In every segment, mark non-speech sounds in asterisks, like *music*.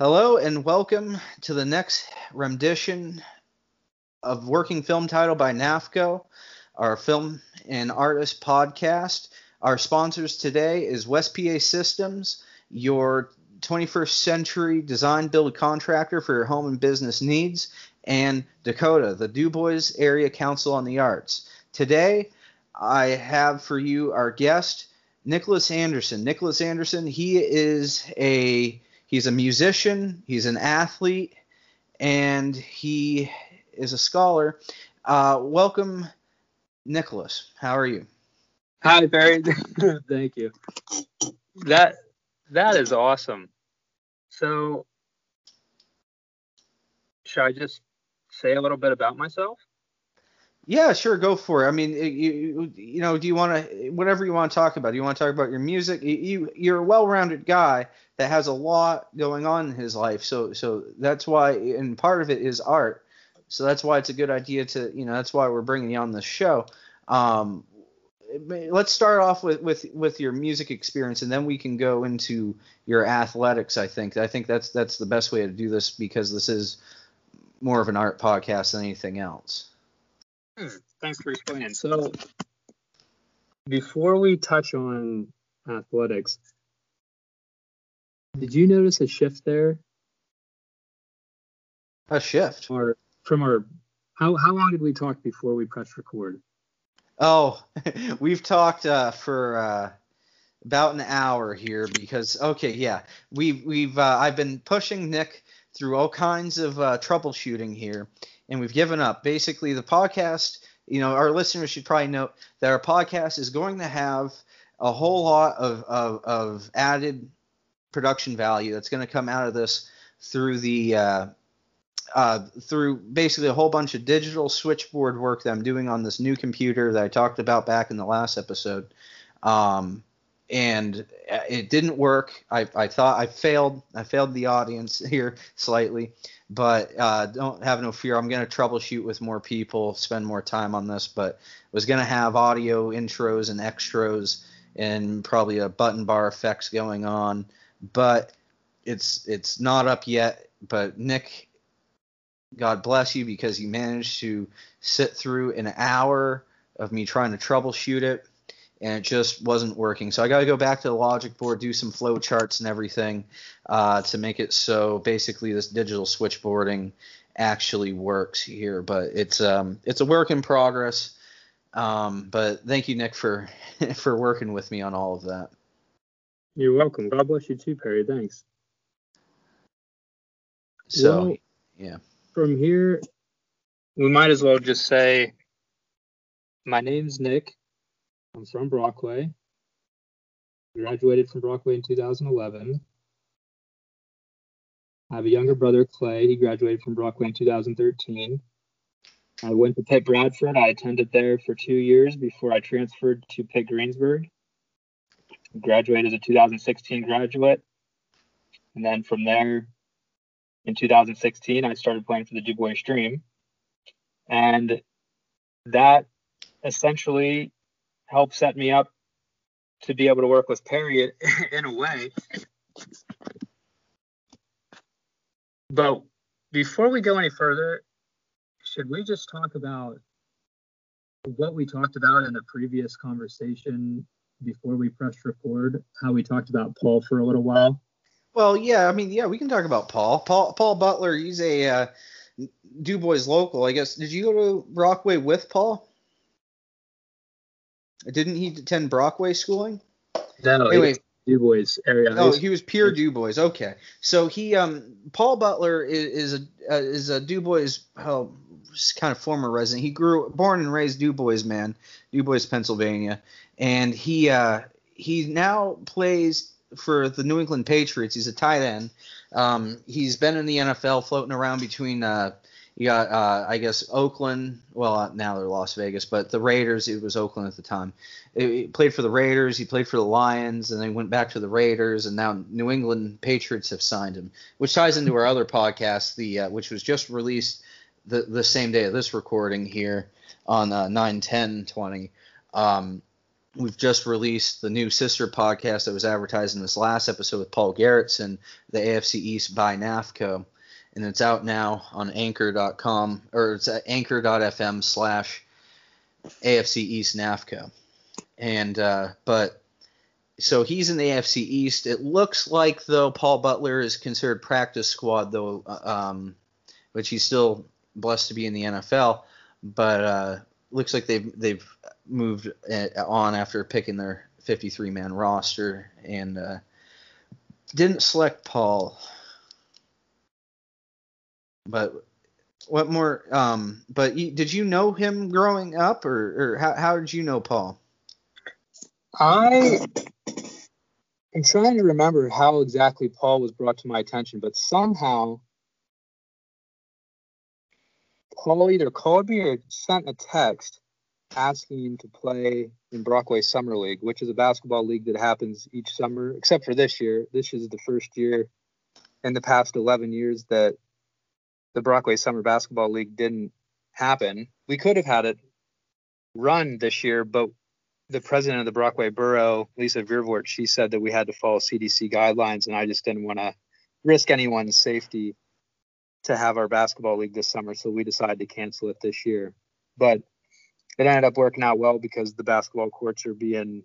Hello and welcome to the next rendition of Working Film Title by NAFCO, our film and artist podcast. Our sponsors today is West PA Systems, your 21st century design build contractor for your home and business needs, and Dakota, the DuBois Area Council on the Arts. Today, I have for you our guest, Nicholas Anderson. Nicholas Anderson, he is a he's a musician, he's an athlete, and he is a scholar. Uh, welcome, Nicholas. How are you? Hi, Perry. *laughs* Thank you. That that is awesome. So, should I just say a little bit about myself? Yeah, sure, go for it. I mean, you you know, do you want to whatever you want to talk about? Do you want to talk about your music? You you're a well-rounded guy that has a lot going on in his life. So so that's why and part of it is art. So that's why it's a good idea to, you know, that's why we're bringing you on the show. Um, let's start off with, with with your music experience and then we can go into your athletics i think i think that's that's the best way to do this because this is more of an art podcast than anything else Hmm, thanks for explaining. So, before we touch on athletics, did you notice a shift there? A shift? Or from our how how long did we talk before we pressed record? Oh, *laughs* we've talked uh, for uh, about an hour here because okay, yeah, we've we've uh, I've been pushing Nick through all kinds of uh, troubleshooting here, and we've given up. Basically, the podcast, you know, our listeners should probably note that our podcast is going to have a whole lot of, of, of added production value that's going to come out of this through the uh, uh, through basically a whole bunch of digital switchboard work that I'm doing on this new computer that I talked about back in the last episode. Um, and it didn't work. I, I thought I failed. I failed the audience *laughs* here slightly, but uh, don't have no fear. I'm going to troubleshoot with more people, spend more time on this, but was going to have audio intros and extras and probably a button bar effects going on, but it's it's not up yet. But Nick, God bless you because you managed to sit through an hour of me trying to troubleshoot it and it just wasn't working. So I got to go back to the logic board, do some flow charts and everything uh, to make it so basically this digital switchboarding actually works here. But it's um, it's a work in progress. Um, but thank you, Nick, for *laughs* for working with me on all of that. You're welcome. God bless you too, Perry. Thanks. So, well, yeah. From here, we might as well just say, my name's Nick. I'm from Brockway. Graduated from Brockway in 2011. I have a younger brother, Clay. He graduated from Brockway in 2013. I went to Pitt Bradford. I attended there for two years before I transferred to Pitt Greensburg. Graduated as a 2016 graduate. And then from there, in 2016, I started playing for the DuBois Dream. And that essentially helped set me up to be able to work with Perry *laughs* in a way. But before we go any further, should we just talk about what we talked about in the previous conversation before we pressed record? How we talked about Paul for a little while? Well, yeah, I mean, yeah, we can talk about Paul. Paul Paul Butler, he's a uh, DuBois local, I guess. Did you go to Brockway with Paul? Didn't he attend Brockway schooling? No. Anyway, DuBois area. Oh, he was pure DuBois. Okay, so he um Paul Butler is, is a uh, is a DuBois oh, kind of former resident. He grew born and raised DuBois man, DuBois, Pennsylvania, and he uh he now plays for the New England Patriots. He's a tight end. Um, he's been in the NFL, floating around between uh, you got, uh, I guess, Oakland. Well, uh, now they're Las Vegas, but the Raiders. It was Oakland at the time. He played for the Raiders. He played for the Lions, and then went back to the Raiders, and now New England Patriots have signed him, which ties into our other podcast, the uh, which was just released the the same day of this recording here on uh, 9 10 20. Um, we've just released the new sister podcast that was advertised in this last episode with Paul Garrettson, the AFC East by NAFCO, and it's out now on Anchor.com or it's at Anchor.fm slash AFC East NAFCO, and uh, but so he's in the AFC East. It looks like though Paul Butler is considered practice squad though, uh, um, which he's still blessed to be in the NFL, but uh, looks like they've they've moved uh, on after picking their 53 man roster and uh, didn't select Paul. But what more? Um, but you, did you know him growing up, or, or how, how did you know Paul? I am trying to remember how exactly Paul was brought to my attention, but somehow Paul either called me or sent a text asking to play in Brockway Summer League, which is a basketball league that happens each summer, except for this year. This is the first year in the past 11 years that the Brockway Summer Basketball League didn't happen. We could have had it run this year, but the president of the Brockway Borough, Lisa Vervoort, she said that we had to follow CDC guidelines, and I just didn't want to risk anyone's safety to have our basketball league this summer, so we decided to cancel it this year. But it ended up working out well because the basketball courts are being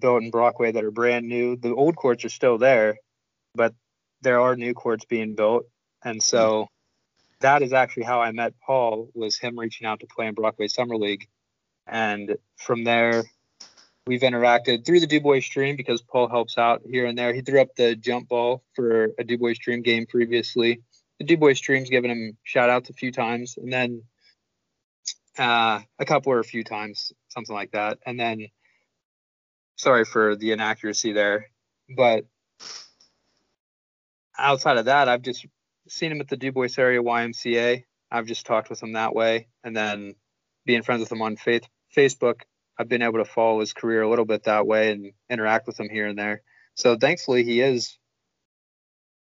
built in Brockway that are brand new. The old courts are still there, but there are new courts being built, and so that is actually how I met Paul. Was him reaching out to play in Brockway Summer League, and from there we've interacted through the Dubois Dream because Paul helps out here and there. He threw up the jump ball for a Dubois Dream game previously. The Dubois Dream's given him shout outs a few times, and then uh, a couple or a few times, something like that. And then, sorry for the inaccuracy there, but outside of that, I've just seen him at the Dubois area YMCA. I've just talked with him that way, and then being friends with him on faith, Facebook, I've been able to follow his career a little bit that way and interact with him here and there. So thankfully, he is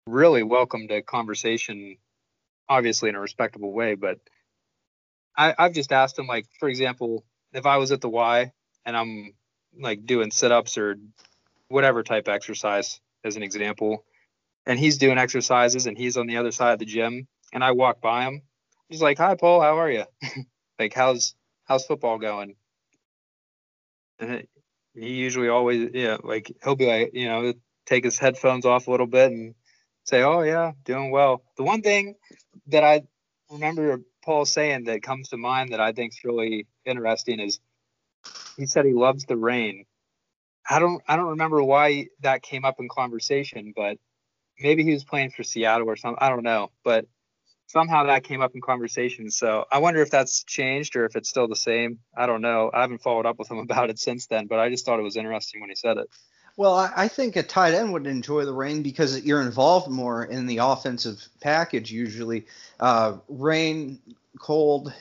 really welcome to conversation, obviously in a respectable way. But I, I've just asked him, like, for example, if I was at the Y and I'm like doing sit ups or whatever type exercise, as an example, and he's doing exercises and he's on the other side of the gym and I walk by him, he's like, "Hi, Paul, how are you? *laughs* like, how's how's football going?" And he usually always, yeah, like he'll be like, you know, take his headphones off a little bit and say, "Oh yeah, doing well." The one thing that I remember Paul saying that comes to mind that I think is really interesting is he said he loves the rain. I don't I don't remember why that came up in conversation, but maybe he was playing for Seattle or something. I don't know, but somehow that came up in conversation. So I wonder if that's changed or if it's still the same. I don't know. I haven't followed up with him *laughs* about it since then, but I just thought it was interesting when he said it. Well, I think a tight end would enjoy the rain because you're involved more in the offensive package usually. Uh, rain, cold,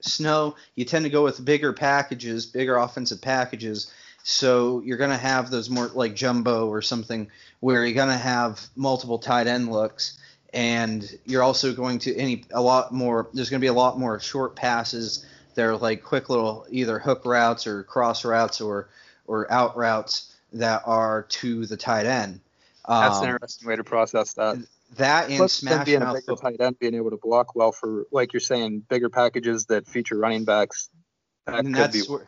snow, you tend to go with bigger packages, bigger offensive packages. So you're going to have those more like jumbo or something where you're going to have multiple tight end looks. And you're also going to any a lot more. There's going to be a lot more short passes. They're like quick little either hook routes or cross routes or or out routes that are to the tight end. Um, That's an um, interesting way to process that. That and Plus, smash being a bigger tight end, being able to block well for, like you're saying, bigger packages that feature running backs. That and could be. Where,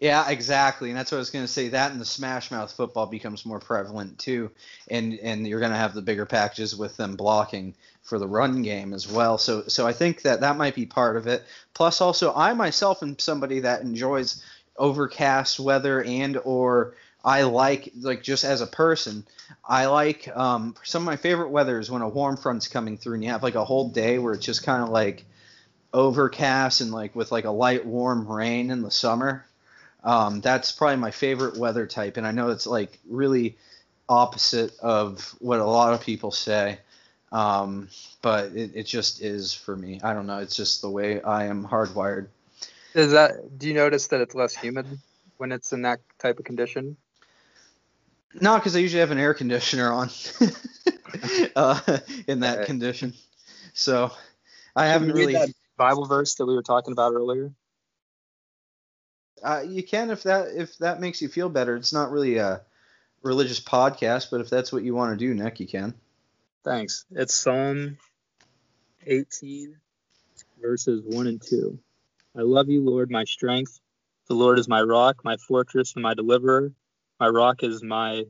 yeah, exactly, and that's what I was going to say. That and the smash mouth football becomes more prevalent too, and and you're going to have the bigger packages with them blocking for the run game as well. So so I think that that might be part of it. Plus, also, I myself am somebody that enjoys overcast weather and or I like like just as a person, I like um, some of my favorite weather is when a warm front's coming through and you have like a whole day where it's just kind of like overcast and like with like a light warm rain in the summer. Um, that's probably my favorite weather type, and I know it's like really opposite of what a lot of people say, um, but it, it just is for me. I don't know. It's just the way I am hardwired. Is that? Do you notice that it's less humid when it's in that type of condition? No, because I usually have an air conditioner on *laughs* uh, in that condition. So I haven't really. Bible verse that we were talking about earlier? Uh, you can if that if that makes you feel better. It's not really a religious podcast, but if that's what you want to do, Nick, you can. Thanks. It's Psalm 18, verses 1 and 2. I love you, Lord, my strength. The Lord is my rock, my fortress, and my deliverer. My rock is my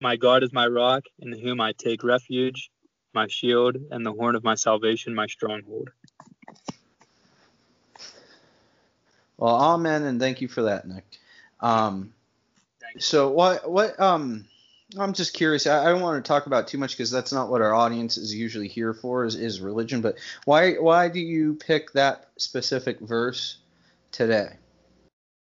my God is my rock, in whom I take refuge, my shield, and the horn of my salvation, my stronghold. Well, amen, and thank you for that, Nick. Um, so what what um I'm just curious. I, I don't want to talk about too much because that's not what our audience is usually here for is, is religion. But why why do you pick that specific verse today?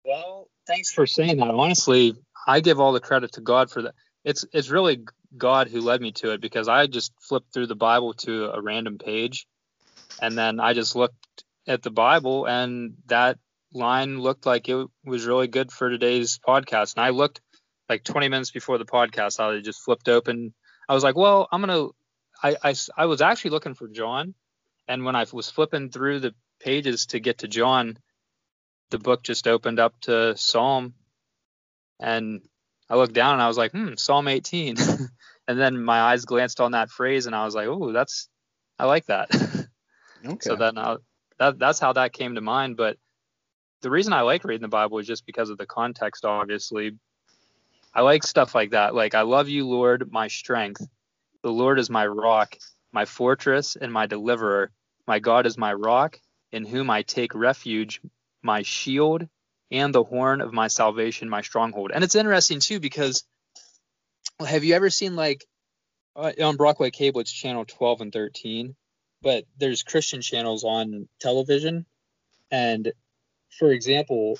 Well, thanks for saying that. Honestly, I give all the credit to God for that. It's it's really God who led me to it because I just flipped through the Bible to a random page, and then I just looked at the Bible and that line looked like it was really good for today's podcast. And I looked like 20 minutes before the podcast, I just flipped open. I was like, well, I'm gonna. I, I I was actually looking for John, and when I was flipping through the pages to get to John, the book just opened up to Psalm, and I looked down and I was like, hmm, Psalm 18, *laughs* and then my eyes glanced on that phrase, and I was like, oh, that's I like that. *laughs* okay. So then I, that that's how that came to mind, but the reason I like reading the Bible is just because of the context, obviously. I like stuff like that. Like, I love you, Lord, my strength. The Lord is my rock, my fortress, and my deliverer. My God is my rock, in whom I take refuge, my shield, and the horn of my salvation, my stronghold. And it's interesting, too, because have you ever seen, like, uh, on Brockway Cable, it's channel 12 and 13, but there's Christian channels on television. And for example,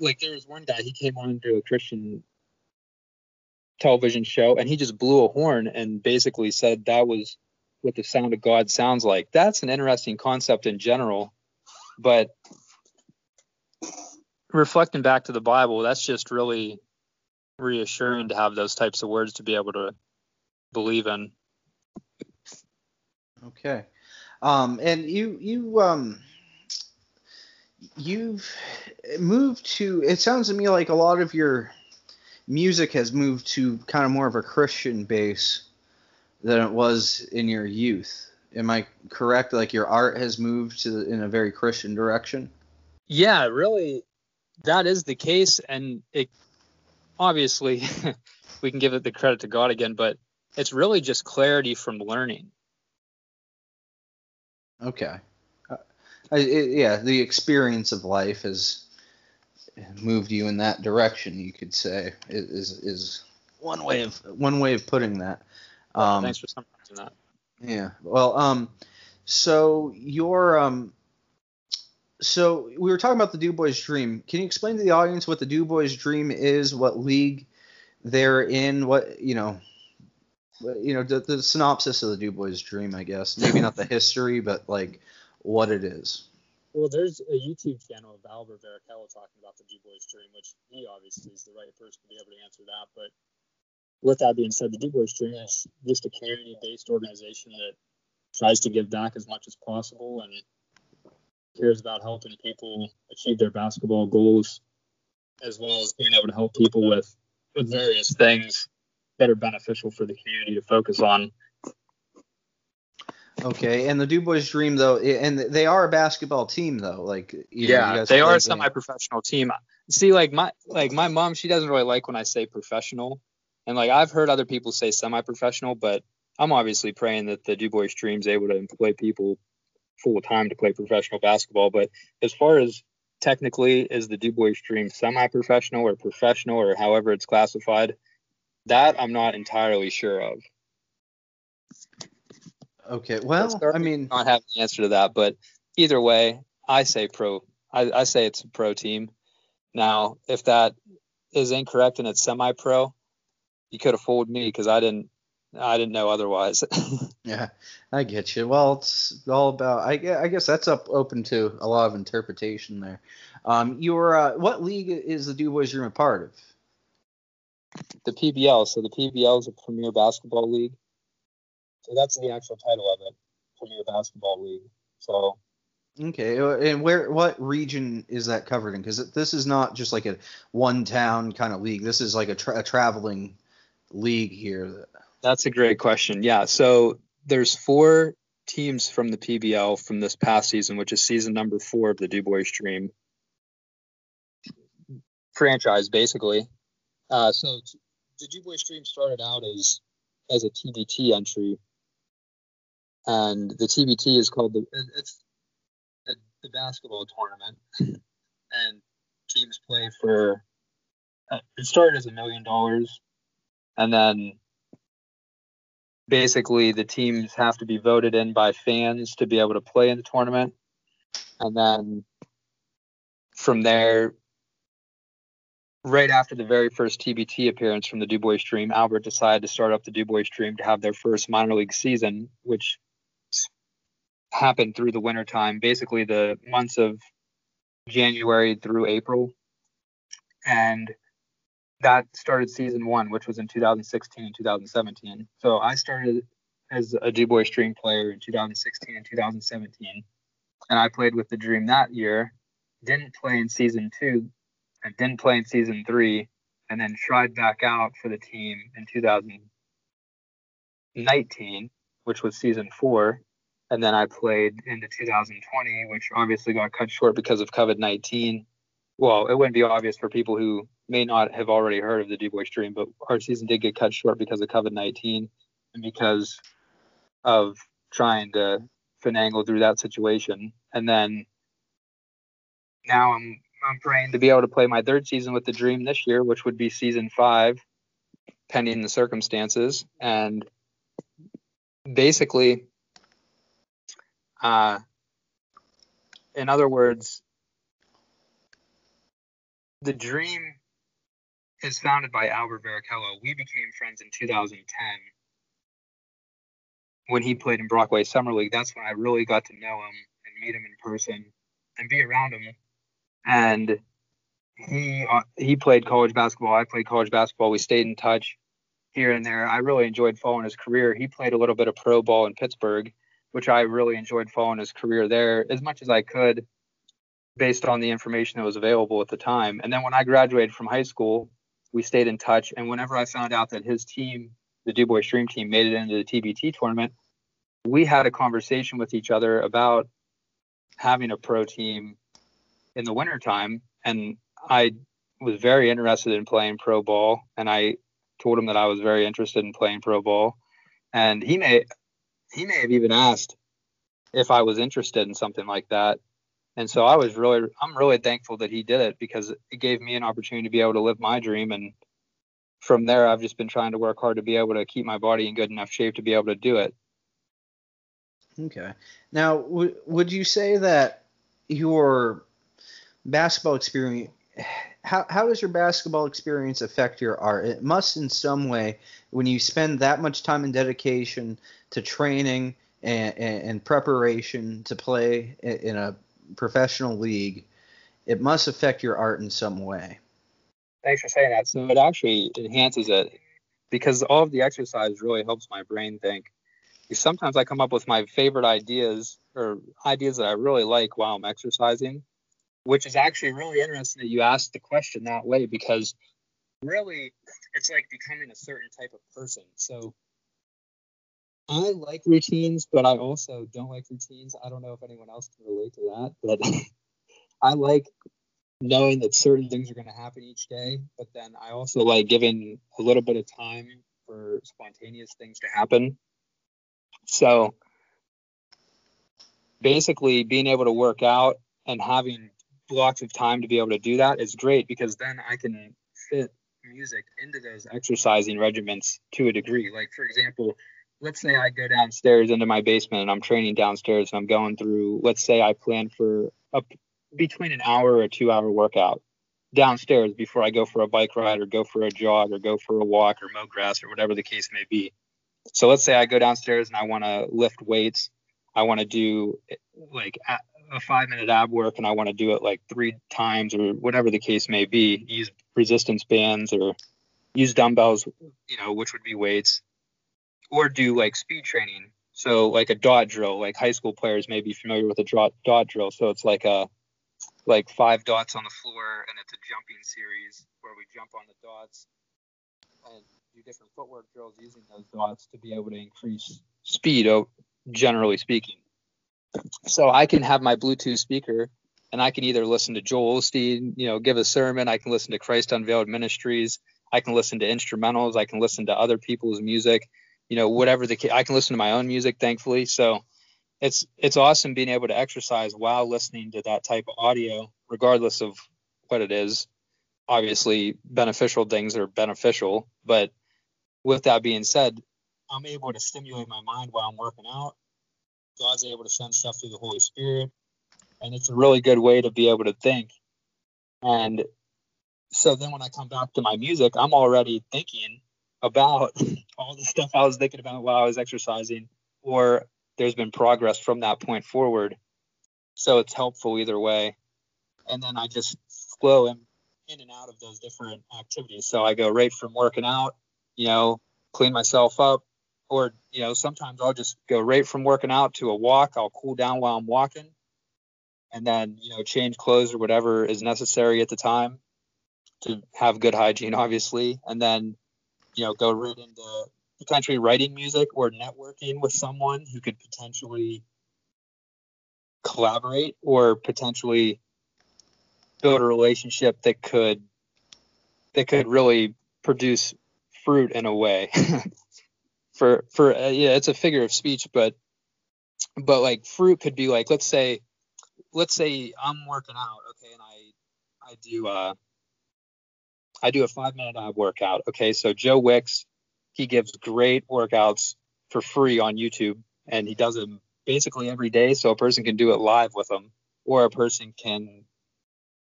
like there was one guy he came on to a Christian television show and he just blew a horn and basically said that was what the sound of God sounds like. That's an interesting concept in general, but reflecting back to the Bible, that's just really reassuring to have those types of words to be able to believe in. Okay. Um, and you you um you've moved to it sounds to me like a lot of your music has moved to kind of more of a christian base than it was in your youth. Am i correct? Like your art has moved to in a very christian direction? Yeah really that is the case and it obviously *laughs* we can give it the credit to god again but it's really just clarity from learning. Okay it, yeah, the experience of life has moved you in that direction. You could say is is one way of one way of putting that. Um, Thanks for summarizing that. Yeah. Well, um, so your um, so we were talking about the Du Bois Dream. Can you explain to the audience what the Du Bois Dream is? What league they're in? What you know? You know the, the synopsis of the Du Bois Dream, I guess. Maybe not the history, but like what it is. Well, there's a YouTube channel of Albert Varicella talking about the Du Bois Dream, which he obviously is the right person to be able to answer that. But with that being said, the Du Bois Dream is just a community-based organization that tries to give back as much as possible and cares about helping people achieve their basketball goals, as well as being able to help people with with various things that are beneficial for the community to focus on Okay, and the Du Bois Dream though, and they are a basketball team though. Like yeah, know, they are a semi-professional team. See, like my like my mom, she doesn't really like when I say professional, and like I've heard other people say semi-professional, but I'm obviously praying that the Du Bois Dream's able to employ people full time to play professional basketball. But as far as technically is the Du Bois Dream semi-professional or professional or however it's classified, that I'm not entirely sure of. Okay. Well, I mean, not have the answer to that, but either way, I say pro. I, I say it's a pro team. Now, if that is incorrect and it's semi-pro, you could have fooled me because I didn't. I didn't know otherwise. *laughs* yeah, I get you. Well, it's all about. I, I guess that's up open to a lot of interpretation there. Um, your uh, what league is the Du Bois Dream a part of? The PBL. So the PBL is a Premier Basketball League. So that's the actual title of it, Premier Basketball League. So Okay, uh, and where what region is that covered in? Because this is not just like a one town kind of league. This is like a, tra- a traveling league here. That's a great question. Yeah, so there's four teams from the PBL from this past season, which is season number four of the Dubois Dream franchise, basically. Uh, so t- the Dubois Dream started out as as a TBT entry, and the TBT is called the it's the, the basketball tournament, *laughs* and teams play for. Uh, it started as a million dollars, and then basically the teams have to be voted in by fans to be able to play in the tournament, and then from there. Right after the very first TBT appearance from the Dubois Dream, Albert decided to start up the Dubois Dream to have their first minor league season, which happened through the wintertime, basically the months of January through April. And that started season one, which was in 2016 and 2017. So I started as a Dubois Dream player in 2016 and 2017. And I played with the Dream that year, didn't play in season two, and didn't play in season three, and then tried back out for the team in 2019, which was season four and then I played into 2020, which obviously got cut short because of COVID 19. Well, it wouldn't be obvious for people who may not have already heard of the Dubois Dream, but our season did get cut short because of COVID 19 and because of trying to finagle through that situation. And then now I'm I'm praying to be able to play my third season with the Dream this year, which would be season five, pending the circumstances. And basically, uh, in other words, the dream is founded by Albert Barrichello. We became friends in 2010 when he played in Brockway Summer League. That's when I really got to know him and meet him in person and be around him. And he uh, he played college basketball. I played college basketball. We stayed in touch here and there. I really enjoyed following his career. He played a little bit of pro ball in Pittsburgh which I really enjoyed following his career there as much as I could based on the information that was available at the time. And then when I graduated from high school, we stayed in touch. And whenever I found out that his team, the Dubois Dream team, made it into the TBT tournament, we had a conversation with each other about having a pro team in the wintertime. And I was very interested in playing pro ball. And I told him that I was very interested in playing pro ball. And he may he may have even asked if I was interested in something like that. And so I was really, I'm really thankful that he did it because it gave me an opportunity to be able to live my dream. And from there, I've just been trying to work hard to be able to keep my body in good enough shape to be able to do it. Okay. Now, w- would you say that your basketball experience, how, how does your basketball experience affect your art? It must in some way, when you spend that much time and dedication to training and, and, and preparation to play in a professional league, it must affect your art in some way. Thanks for saying that. So it actually enhances it because all of the exercise really helps my brain think. Sometimes I come up with my favorite ideas or ideas that I really like while I'm exercising, which is actually really interesting that you asked the question that way because really it's like becoming a certain type of person. So I like routines, but I also don't like routines. I don't know if anyone else can relate to that, but *laughs* I like knowing that certain things are going to happen each day, but then I also like giving a little bit of time for spontaneous things to happen. So basically, being able to work out and having blocks of time to be able to do that is great because then I can fit music into those exercising regiments to a degree. Like, for example, let's say I go downstairs into my basement and I'm training downstairs and I'm going through, let's say I plan for a, between an hour or two hour workout downstairs before I go for a bike ride or go for a jog or go for a walk or mow grass or whatever the case may be. So let's say I go downstairs and I want to lift weights. I want to do like a five minute ab work and I want to do it like three times or whatever the case may be. Use resistance bands or use dumbbells, you know, which would be weights or do like speed training. So like a dot drill, like high school players may be familiar with a dot, dot drill. So it's like a like five dots on the floor and it's a jumping series where we jump on the dots and do different footwork drills using those dots to be able to increase speed, oh, generally speaking. So I can have my Bluetooth speaker and I can either listen to Joel Osteen, you know, give a sermon. I can listen to Christ Unveiled Ministries. I can listen to instrumentals. I can listen to other people's music. You know, whatever the I can listen to my own music, thankfully. So it's it's awesome being able to exercise while listening to that type of audio, regardless of what it is. Obviously, beneficial things are beneficial, but with that being said, I'm able to stimulate my mind while I'm working out. God's able to send stuff through the Holy Spirit and it's a really good way to be able to think. And so then when I come back to my music, I'm already thinking about *laughs* all the stuff I was thinking about while I was exercising, or there's been progress from that point forward. So it's helpful either way. And then I just flow in, in and out of those different activities. So I go right from working out, you know, clean myself up, or, you know, sometimes I'll just go right from working out to a walk. I'll cool down while I'm walking and then you know change clothes or whatever is necessary at the time to have good hygiene obviously and then you know go right into potentially writing music or networking with someone who could potentially collaborate or potentially build a relationship that could that could really produce fruit in a way *laughs* for for uh, yeah it's a figure of speech but but like fruit could be like let's say let's say I'm working out, okay, and I I do uh I do a five minute workout. Okay, so Joe Wicks, he gives great workouts for free on YouTube, and he does them basically every day, so a person can do it live with him, or a person can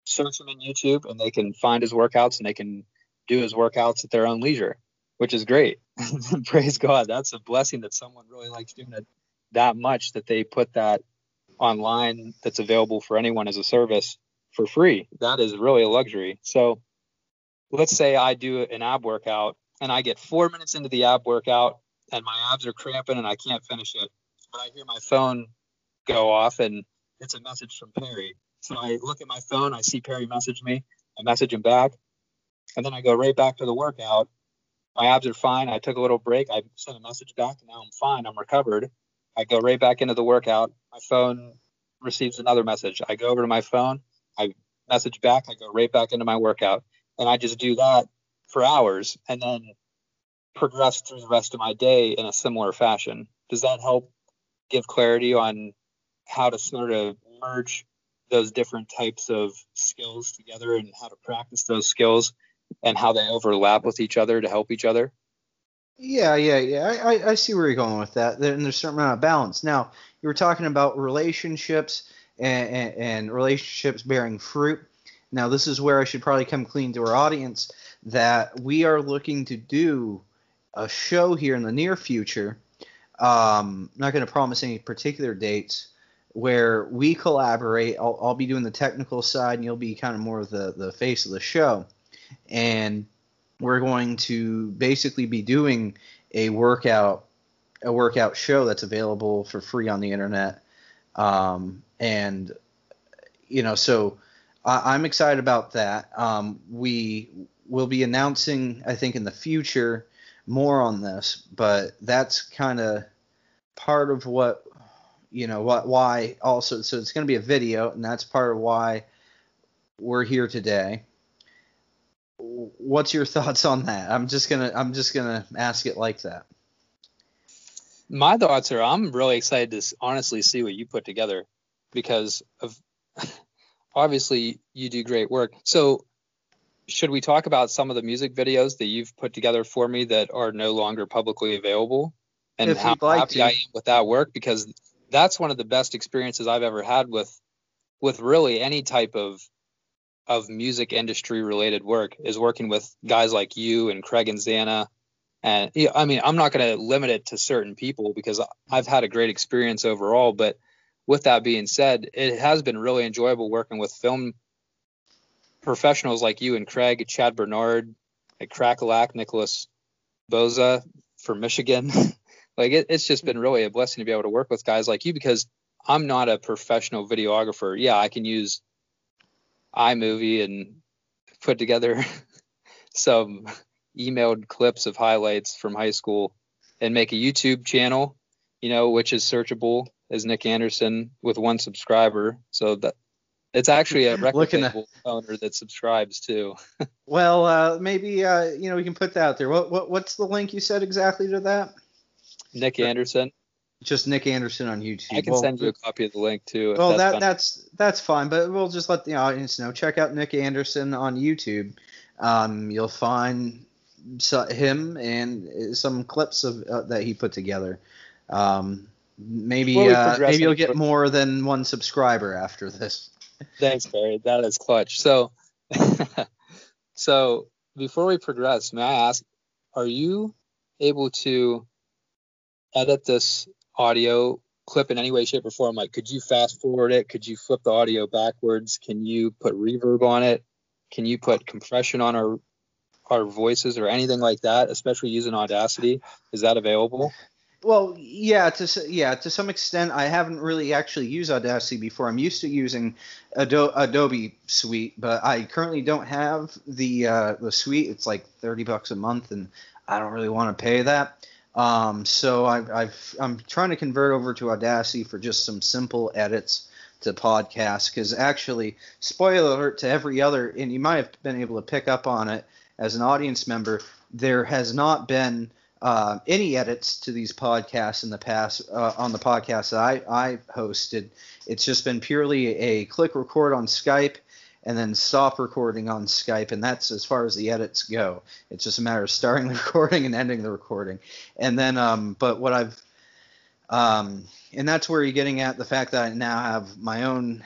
search him in YouTube and they can find his workouts and they can do his workouts at their own leisure, which is great. *laughs* Praise God, that's a blessing that someone really likes doing it that much that they put that online that's available for anyone as a service for free. That is really a luxury. So let's say I do an ab workout and I get four minutes into the ab workout and my abs are cramping and I can't finish it. But I hear my phone go off and it's a message from Perry. So I look at my phone, I see Perry message me, I message him back, and then I go right back to the workout. My abs are fine. I took a little break. I sent a message back, and now I'm fine. I'm recovered. I go right back into the workout. My phone receives another message. I go over to my phone. I message back. I go right back into my workout. And I just do that for hours and then progress through the rest of my day in a similar fashion. Does that help give clarity on how to sort of merge those different types of skills together and how to practice those skills and how they overlap with each other to help each other? Yeah, yeah, yeah. I, I see where you're going with that. And there's a certain amount of balance. Now, you were talking about relationships and, and, and relationships bearing fruit. Now, this is where I should probably come clean to our audience that we are looking to do a show here in the near future. Um, not going to promise any particular dates where we collaborate. I'll, I'll be doing the technical side, and you'll be kind of more of the, the face of the show. And we're going to basically be doing a workout a workout show that's available for free on the internet. Um, and you know so I, am excited about that. Um, we will be announcing i think in the future more on this but that's kind of part of what you know what why also so it's going to be a video and that's part of why we're here today what's your *laughs* thoughts on that? I'm just gonna I'm just gonna ask it like that. My thoughts are I'm really excited to honestly see what you put together because of *laughs* obviously you do great work. So should we talk about some of the music videos that you've put together for me that are no longer publicly available and if how like happy to. I am with that work because that's one of the best experiences I've ever had with with really any type of of music industry related work is working with guys like you and Craig and Zana. And I mean, I'm not going to limit it to certain people because I've had a great experience overall. But with that being said, it has been really enjoyable working with film professionals like you and Craig, Chad Bernard, at Crackalack, Nicholas Boza from Michigan. *laughs* like it, it's just been really a blessing to be able to work with guys like you because I'm not a professional videographer. Yeah, I can use iMovie and put together *laughs* some emailed clips of highlights from high school and make a YouTube channel, you know, which is searchable as Nick Anderson with one subscriber. So that it's actually a *laughs* record label owner that subscribes too. *laughs* well, uh, maybe uh, you know we can put that out there. What, what what's the link you said exactly to that? Nick Anderson. Just Nick Anderson on YouTube. I can well, send you a copy of the link too. Well, that's that that's that's fine, but we'll just let the audience know. Check out Nick Anderson on YouTube. Um, you'll find him and some clips of uh, that he put together. Um, maybe uh, maybe you'll get more than one subscriber after this. *laughs* Thanks, Perry. That is clutch. So, *laughs* so before we progress, may I ask, are you able to edit this audio clip in any way, shape, or form? Like, could you fast forward it? Could you flip the audio backwards? Can you put reverb on it? Can you put compression on our our voices or anything like that, especially using Audacity? Is that available? Well, yeah, to yeah, to some extent, I haven't really actually used Audacity before. I'm used to using Adobe, Adobe Suite, but I currently don't have the uh, the suite. It's like 30 bucks a month, and I don't really want to pay that. Um, so I, I've I'm trying to convert over to Audacity for just some simple edits to podcasts. Because actually, spoiler alert to every other, and you might have been able to pick up on it as an audience member, there has not been uh, any edits to these podcasts in the past uh, on the podcast that I, I hosted. It's just been purely a click record on Skype and then stop recording on Skype, and that's as far as the edits go. It's just a matter of starting *laughs* the recording and ending the recording. And then, um, but what I've, um, and that's where you're getting at the fact that I now have my own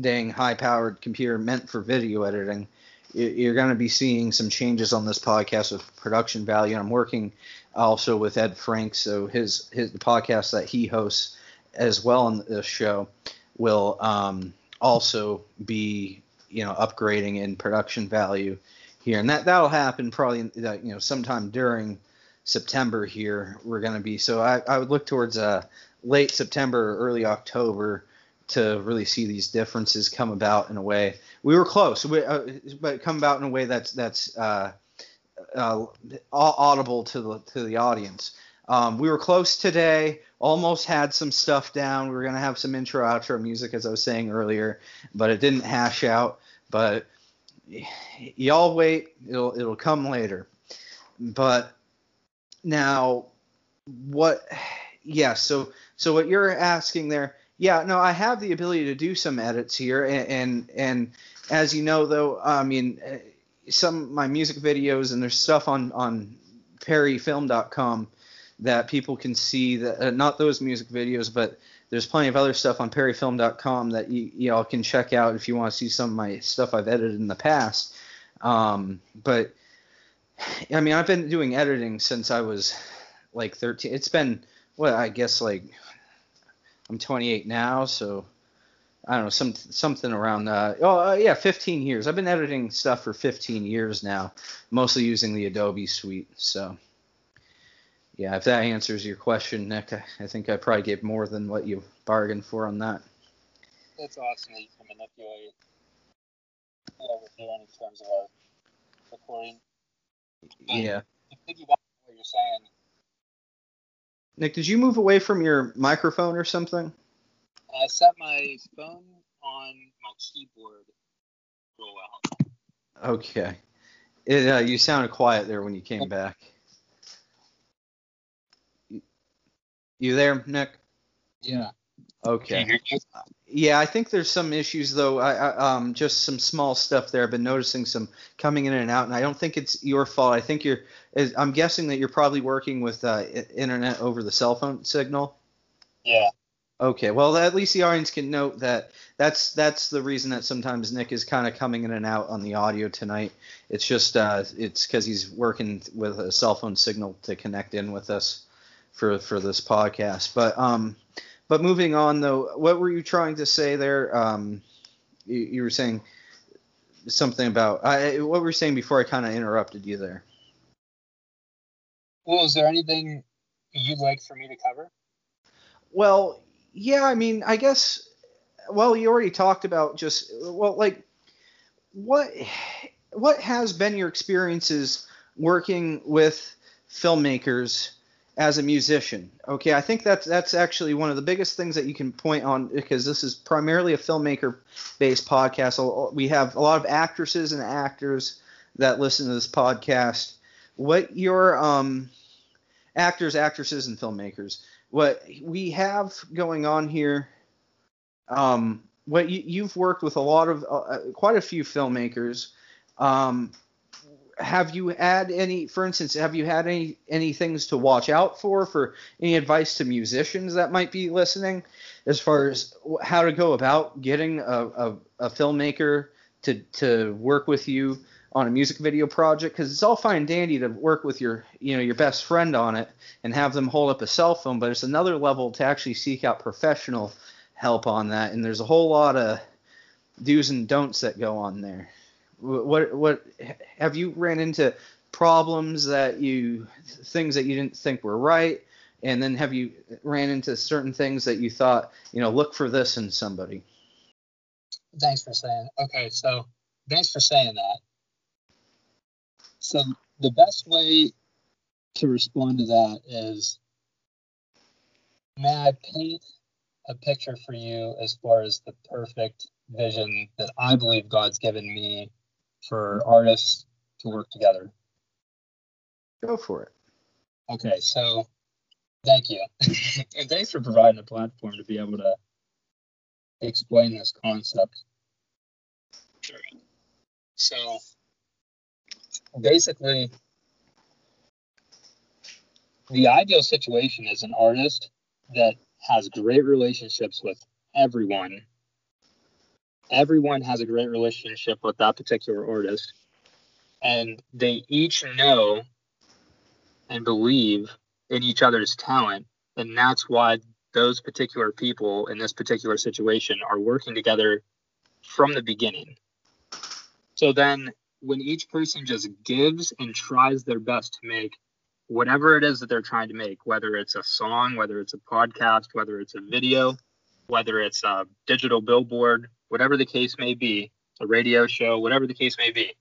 dang high-powered computer meant for video editing. You're going to be seeing some changes on this podcast with production value. I'm working also with Ed Frank. So his his the podcast that he hosts as well on this show will um, also be you know upgrading in production value here, and that that'll happen probably you know sometime during September here. We're going to be so I, I would look towards uh, late September early October to really see these differences come about in a way. We were close, we, uh, but come about in a way that's that's uh, uh, audible to the to the audience. Um, we were close today. Almost had some stuff down. We were gonna have some intro outro music, as I was saying earlier, but it didn't hash out. But y'all wait. It'll it'll come later. But now, what? Yeah. So so what you're asking there? Yeah. No, I have the ability to do some edits here, and and, and as you know, though, I mean some my music videos and there's stuff on on perryfilm.com that people can see that uh, not those music videos but there's plenty of other stuff on perryfilm.com that you y'all can check out if you want to see some of my stuff I've edited in the past um, but I mean I've been doing editing since I was like 13 it's been what I guess like I'm 28 now so I don't know, some something around. Uh, oh uh, yeah, 15 years. I've been editing stuff for 15 years now, mostly using the Adobe Suite. So yeah, if that answers your question, Nick, I, I think I probably gave more than what you bargained for on that. That's awesome that you can manipulate what we're doing in terms of our recording. Yeah. Piggyback what you're saying. Nick, did you move away from your microphone or something? I set my phone on my keyboard real well. Okay. It, uh, you sounded quiet there when you came back. You there, Nick? Yeah. Okay. Yeah, I think there's some issues though. I, I, um, just some small stuff there. I've been noticing some coming in and out, and I don't think it's your fault. I think you're. I'm guessing that you're probably working with uh, internet over the cell phone signal. Yeah. Okay, well at least the audience can note that that's that's the reason that sometimes Nick is kind of coming in and out on the audio tonight. It's just uh, it's because he's working with a cell phone signal to connect in with us for for this podcast. But um, but moving on though, what were you trying to say there? Um, you, you were saying something about I, what were you saying before I kind of interrupted you there? Well, is there anything you'd like for me to cover? Well, yeah, I mean, I guess. Well, you already talked about just well, like what what has been your experiences working with filmmakers as a musician? Okay, I think that's that's actually one of the biggest things that you can point on because this is primarily a filmmaker based podcast. We have a lot of actresses and actors that listen to this podcast. What your um actors, actresses, and filmmakers. What we have going on here, um, what you, have worked with a lot of, uh, quite a few filmmakers. Um, have you had any, for instance, have you had any any things to watch out for for any advice to musicians that might be listening, as far as how to go about getting a, a, a filmmaker to to work with you on a music video project? Because it's all fine and dandy to work with your you know your best friend on it and have them hold up a cell phone but it's another level to actually seek out professional help on that and there's a whole lot of do's and don'ts that go on there what what have you ran into problems that you things that you didn't think were right? And then have you ran into certain things that you thought you know look for this in somebody? Thanks for saying okay so thanks for saying that. So the best way to respond to that is may I paint a picture for you as far as the perfect vision that I believe God's given me for artists to work together. Go for it. Okay, so thank you. *laughs* and thanks for providing a platform to be able to explain this concept. Sure. So basically the ideal situation is an artist that has great relationships with everyone. Everyone has a great relationship with that particular artist, and they each know and believe in each other's talent. And that's why those particular people in this particular situation are working together from the beginning. So then when each person just gives and tries their best to make whatever it is that they're trying to make, whether it's a song, whether it's a podcast, whether it's a video, whether it's a digital billboard, whatever the case may be, a radio show, whatever the case may be.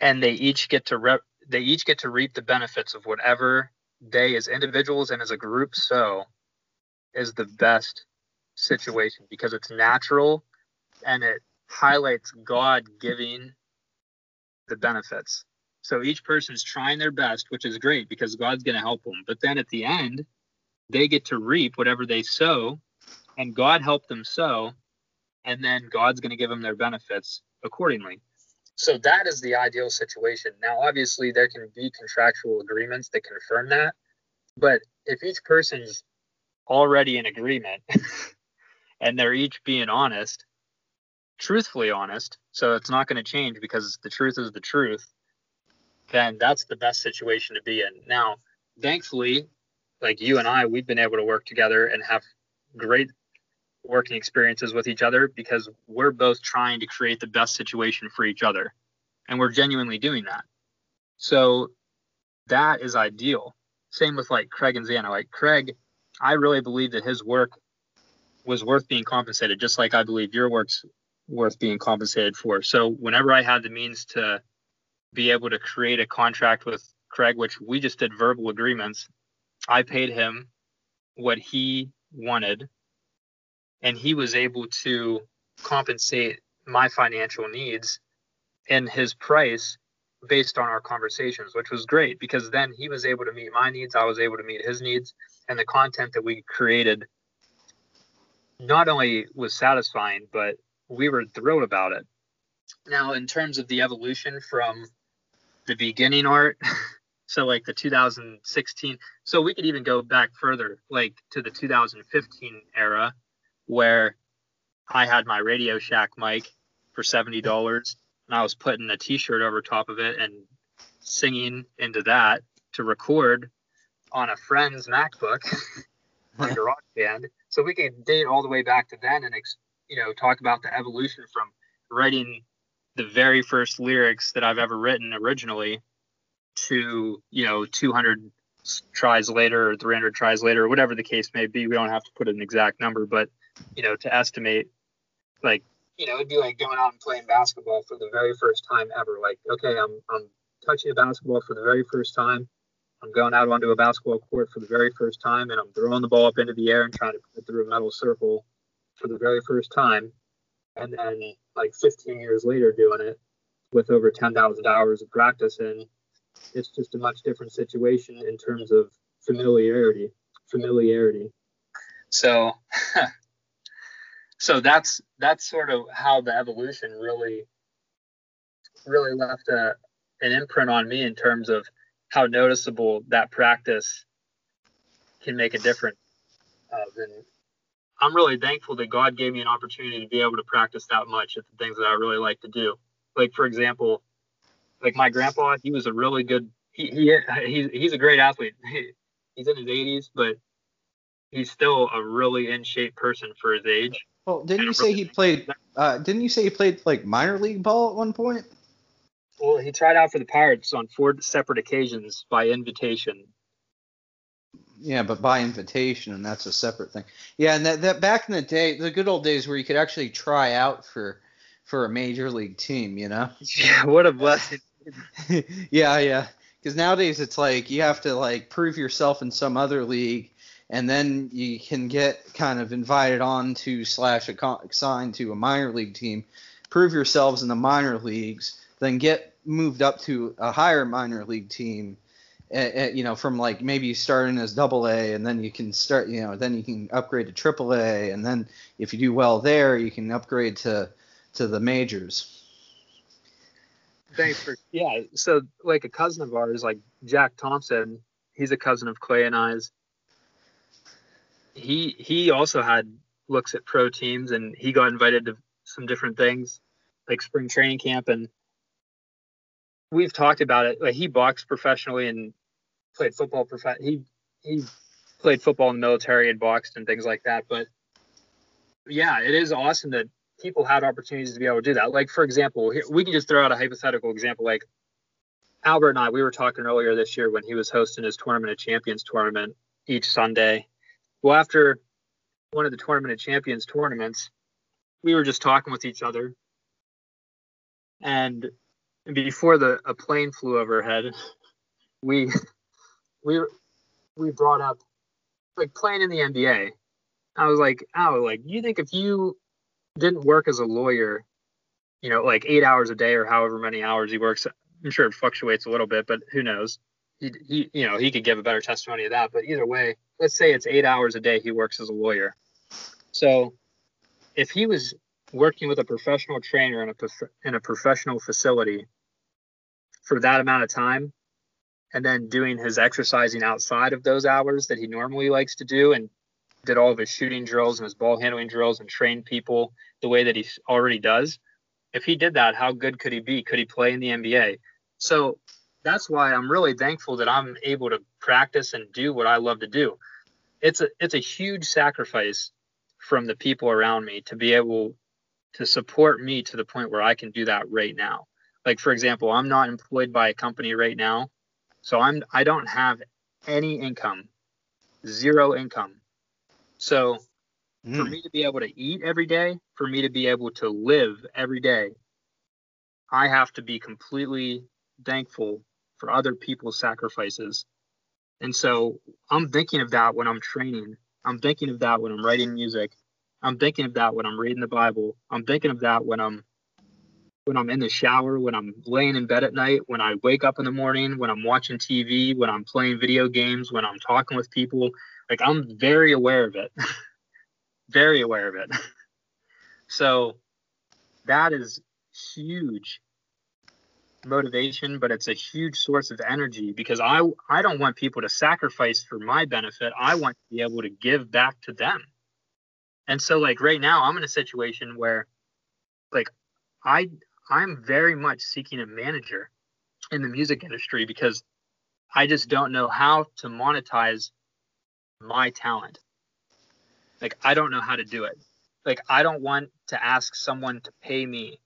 And they each get to rep, they each get to reap the benefits of whatever they as individuals and as a group so is the best situation because it's natural and it highlights God giving the benefits. So each person is trying their best, which is great because God's going to help them. But then at the end, they get to reap whatever they sow, and God helped them sow, and then God's going to give them their benefits accordingly. So that is the ideal situation. Now, obviously, there can be contractual agreements that confirm that, but if each person's already in agreement *laughs* and they're each being honest, truthfully honest, so it's not going to change because the truth is the truth, then that's the best situation to be in. Now, thankfully, like you and I, we've been able to work together and have great working experiences with each other because we're both trying to create the best situation for each other. And we're genuinely doing that. So that is ideal. Same with like Craig and Xana. Like Craig, I really believe that his work was worth being compensated, just like I believe your work's worth being compensated for. So whenever I had the means to be able to create a contract with Craig, which we just did verbal agreements, I paid him what he wanted, and he was able to compensate my financial needs and his price based on our conversations, which was great because then he was able to meet my needs, I was able to meet his needs, and the content that we created not only was satisfying, but we were thrilled about it. Now, in terms of the evolution from the beginning art, *laughs* so like the 2016, so we could even go back further, like to the 2015 era, where I had my Radio Shack mic for seventy dollars, and I was putting a T-shirt over top of it and singing into that to record on a friend's MacBook *laughs* on GarageBand. So we can date all the way back to then and you know talk about the evolution from writing the very first lyrics that I've ever written originally to you know 200 tries later or 300 tries later or whatever the case may be. We don't have to put an exact number, but you know to estimate like you know it'd be like going out and playing basketball for the very first time ever. Like okay, I'm I'm touching a basketball for the very first time. I'm going out onto a basketball court for the very first time, and I'm throwing the ball up into the air and trying to put it through a metal circle for the very first time. And then like 15 years later, doing it with over 10,000 hours of practice and it's just a much different situation in terms of familiarity familiarity so *laughs* so that's that's sort of how the evolution really really left a an imprint on me in terms of how noticeable that practice can make a difference uh, and i'm really thankful that god gave me an opportunity to be able to practice that much at the things that i really like to do like for example, like my grandpa, he was a really good. He, he he's he's a great athlete. *laughs* he's in his 80s, but he's still a really in shape person for his age. Well, didn't you say he played? Uh, didn't you say he played like minor league ball at one point? Well, he tried out for the Pirates on four separate occasions by invitation. Yeah, but by invitation, and that's a separate thing. Yeah, and that, that back in the day, the good old days where you could actually try out for for a major league team, you know? *laughs* Yeah, what a blessing. *laughs* yeah, yeah. Because nowadays it's like you have to like prove yourself in some other league, and then you can get kind of invited on to slash assigned to a minor league team, prove yourselves in the minor leagues, then get moved up to a higher minor league team. Uh, you know, from like maybe starting as double A, and then you can start, you know, then you can upgrade to triple A, and then if you do well there, you can upgrade to to the majors. Thanks for yeah. So like a cousin of ours, like Jack Thompson, he's a cousin of Clay and I's. He he also had looks at pro teams and he got invited to some different things like spring training camp and we've talked about it. Like he boxed professionally and played football. Prof- he he played football in the military and boxed and things like that. But yeah, it is awesome that people had opportunities to be able to do that. Like for example, we can just throw out a hypothetical example. Like Albert and I, we were talking earlier this year when he was hosting his Tournament of Champions tournament each Sunday. Well, after one of the Tournament of Champions tournaments, we were just talking with each other, and before the a plane flew overhead, we we we brought up like playing in the NBA. I was like, oh, like you think if you didn't work as a lawyer, you know, like eight hours a day or however many hours he works. I'm sure it fluctuates a little bit, but who knows? He, he, you know, he could give a better testimony of that. But either way, let's say it's eight hours a day he works as a lawyer. So if he was working with a professional trainer in a in a professional facility for that amount of time, and then doing his exercising outside of those hours that he normally likes to do, and did all of his shooting drills and his ball handling drills and trained people the way that he already does. If he did that, how good could he be? Could he play in the NBA? So that's why I'm really thankful that I'm able to practice and do what I love to do. It's a it's a huge sacrifice from the people around me to be able to support me to the point where I can do that right now. Like for example, I'm not employed by a company right now, so I'm I don't have any income, zero income. So mm. for me to be able to eat every day, for me to be able to live every day, I have to be completely thankful for other people's sacrifices. And so I'm thinking of that when I'm training. I'm thinking of that when I'm writing music. I'm thinking of that when I'm reading the Bible. I'm thinking of that when I'm when I'm in the shower, when I'm laying in bed at night, when I wake up in the morning, when I'm watching TV, when I'm playing video games, when I'm talking with people, like I'm very aware of it. *laughs* very aware of it. *laughs* so that is huge motivation, but it's a huge source of energy because I I don't want people to sacrifice for my benefit. I want to be able to give back to them. And so like right now I'm in a situation where like I I'm very much seeking a manager in the music industry because I just don't know how to monetize my talent. Like I don't know how to do it. Like I don't want to ask someone to pay me.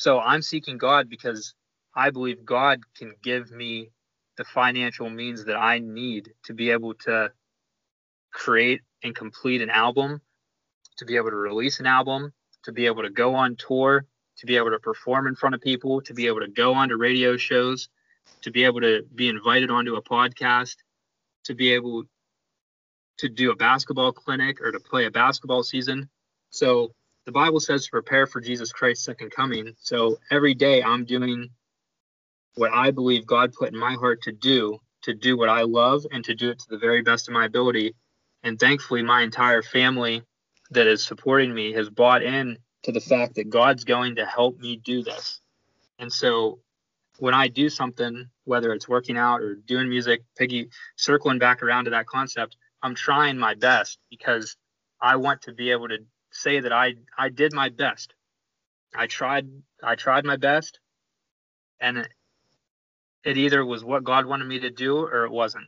So I'm seeking God because I believe God can give me the financial means that I need to be able to create and complete an album, to be able to release an album, to be able to go on tour, to be able to perform in front of people, to be able to go onto radio shows, to be able to be invited onto a podcast, to be able to do a basketball clinic or to play a basketball season. So the Bible says to prepare for Jesus Christ's second coming. So every day I'm doing what I believe God put in my heart to do, to do what I love and to do it to the very best of my ability. And thankfully, my entire family that is supporting me has bought in to the fact that God's going to help me do this. And so when I do something, whether it's working out or doing music, Piggy, circling back around to that concept, I'm trying my best because I want to be able to say that I I did my best. I tried I tried my best and it, it either was what God wanted me to do or it wasn't.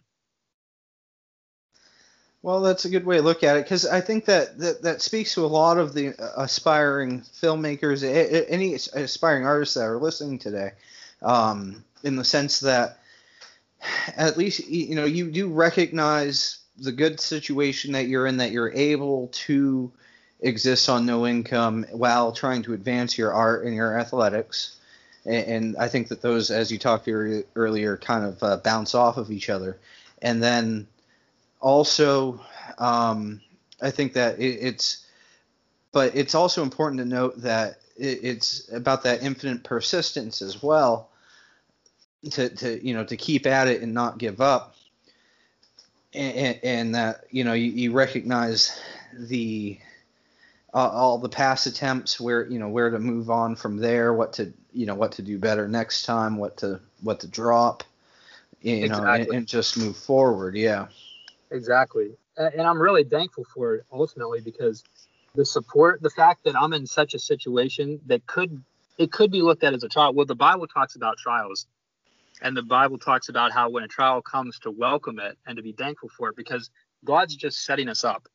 Well, that's a good way to look at it because I think that, that that speaks to a lot of the aspiring filmmakers, any aspiring artists that are listening today, um, in the sense that at least you know you do recognize the good situation that you're in, that you're able to exist on no income while trying to advance your art and your athletics. And, I think that those, as you talked here earlier, kind of uh, bounce off of each other. And then also, um, I think that it, it's, but it's also important to note that it, it's about that infinite persistence as well. To, to you know to keep at it and not give up and, and that you know you, you recognize the uh, all the past attempts where you know where to move on from there what to you know what to do better next time what to what to drop you exactly. know and, and, just move forward yeah. Exactly. And i'm really thankful for it ultimately because the support the fact that i'm in such a situation that could it could be looked at as a trial. Well the bible talks about trials and the bible talks about how when a trial comes to welcome it and to be thankful for it because god's just setting us up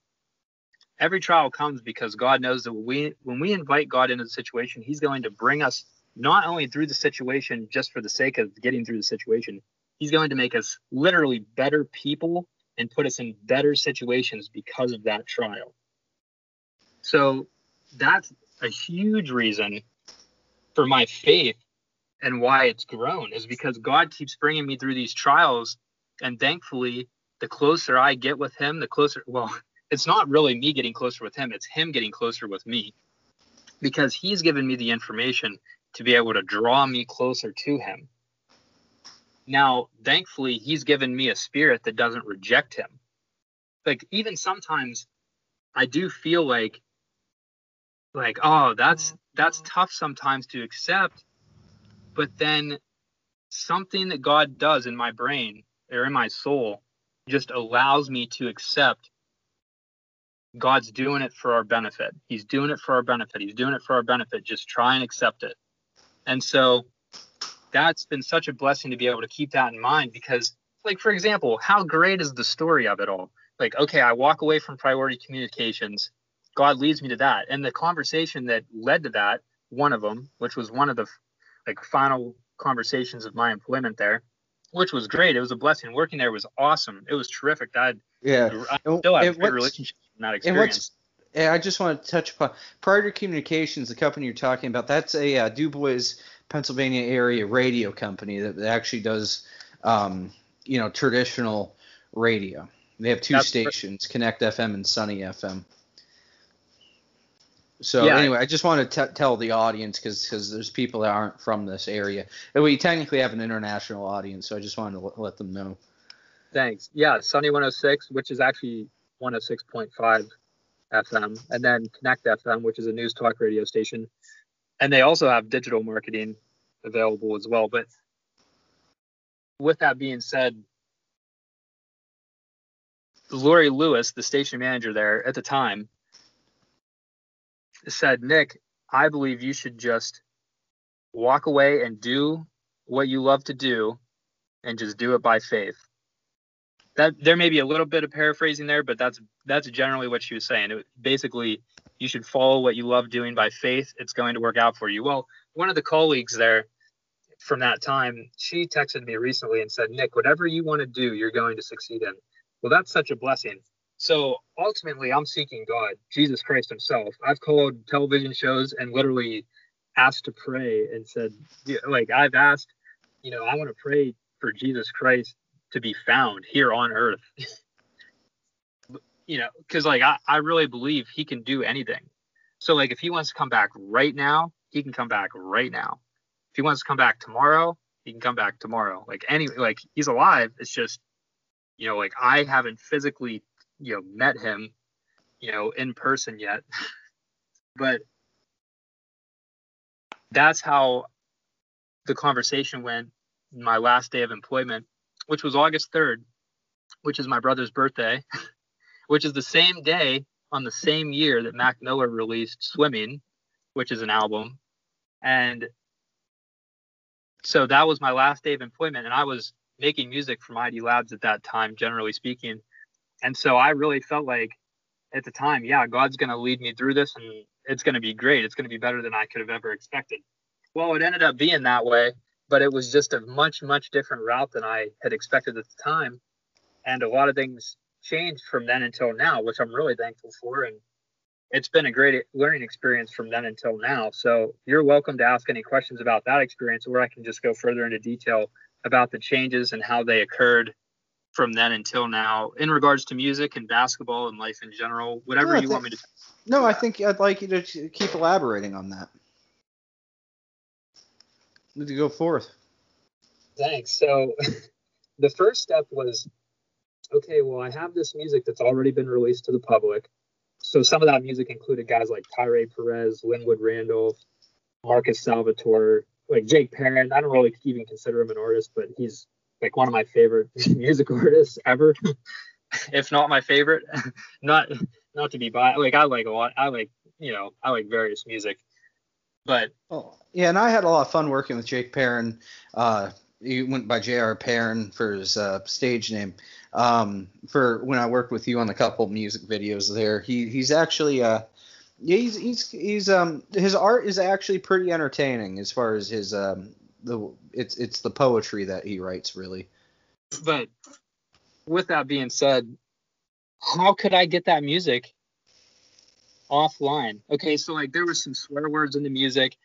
every trial comes because god knows that we when we invite god into the situation he's going to bring us not only through the situation just for the sake of getting through the situation he's going to make us literally better people and put us in better situations because of that trial. So that's a huge reason for my faith and why it's grown is because God keeps bringing me through these trials. And thankfully, the closer I get with Him, the closer, well, it's not really me getting closer with Him, it's Him getting closer with me because He's given me the information to be able to draw me closer to Him. Now, thankfully, he's given me a spirit that doesn't reject him. Like even sometimes I do feel like like oh, that's that's tough sometimes to accept, but then something that God does in my brain or in my soul just allows me to accept God's doing it for our benefit. He's doing it for our benefit. He's doing it for our benefit. Just try and accept it. And so that's been such a blessing to be able to keep that in mind because like for example how great is the story of it all like okay i walk away from priority communications god leads me to that and the conversation that led to that one of them which was one of the like final conversations of my employment there which was great it was a blessing working there was awesome it was terrific i yeah i still have a great relationship in that experience I just want to touch upon Priority Communications, the company you're talking about. That's a uh, DuBois Pennsylvania area radio company that actually does, um, you know, traditional radio. They have two That's stations, Connect FM and Sunny FM. So yeah, anyway, I just want to t- tell the audience because because there's people that aren't from this area. And we technically have an international audience, so I just wanted to l- let them know. Thanks. Yeah, Sunny 106, which is actually 106.5 FM, and then Connect FM, which is a news talk radio station and they also have digital marketing available as well. But with that being said, Lori Lewis, the station manager there at the time, said, Nick, I believe you should just walk away and do what you love to do and just do it by faith. That there may be a little bit of paraphrasing there, but that's that's generally what she was saying. It, basically, you should follow what you love doing by faith. It's going to work out for you. Well, one of the colleagues there from that time, she texted me recently and said, Nick, whatever you want to do, you're going to succeed in. Well, that's such a blessing. So ultimately, I'm seeking God, Jesus Christ Himself. I've called television shows and literally asked to pray and said, like, I've asked, you know, I want to pray for Jesus Christ to be found here on earth. *laughs* you know, because like I, I really believe He can do anything. So like if He wants to come back right now, He can come back right now. If He wants to come back tomorrow, He can come back tomorrow. Like any like He's alive. It's just you know like I haven't physically you know met him you know in person yet *laughs* but that's how the conversation went my last day of employment which was august 3rd which is my brother's birthday *laughs* which is the same day on the same year that mac miller released swimming which is an album and so that was my last day of employment and i was making music for id labs at that time generally speaking and so I really felt like at the time, yeah, God's going to lead me through this and it's going to be great. It's going to be better than I could have ever expected. Well, it ended up being that way, but it was just a much, much different route than I had expected at the time. And a lot of things changed from then until now, which I'm really thankful for. And it's been a great learning experience from then until now. So you're welcome to ask any questions about that experience, or I can just go further into detail about the changes and how they occurred from then until now in regards to music and basketball and life in general whatever you think, want me to no i think i'd like you to keep elaborating on that need to go forth thanks so *laughs* the first step was okay well i have this music that's already been released to the public so some of that music included guys like Tyre Perez, Linwood Randolph, Marcus Salvatore, like Jake Perrin. I don't really even consider him an artist, but he's like one of my favorite *laughs* music artists ever, *laughs* if not my favorite. not not to be biased. Like I like a lot. I like you know I like various music, but oh yeah, and I had a lot of fun working with Jake Perrin. Uh, he went by J.R. Perrin for his uh, stage name. Um, for when I worked with you on a couple music videos there, he he's actually uh he's he's he's um his art is actually pretty entertaining as far as his um the it's it's the poetry that he writes really. But with that being said, how could I get that music offline? Okay, so like there was some swear words in the music,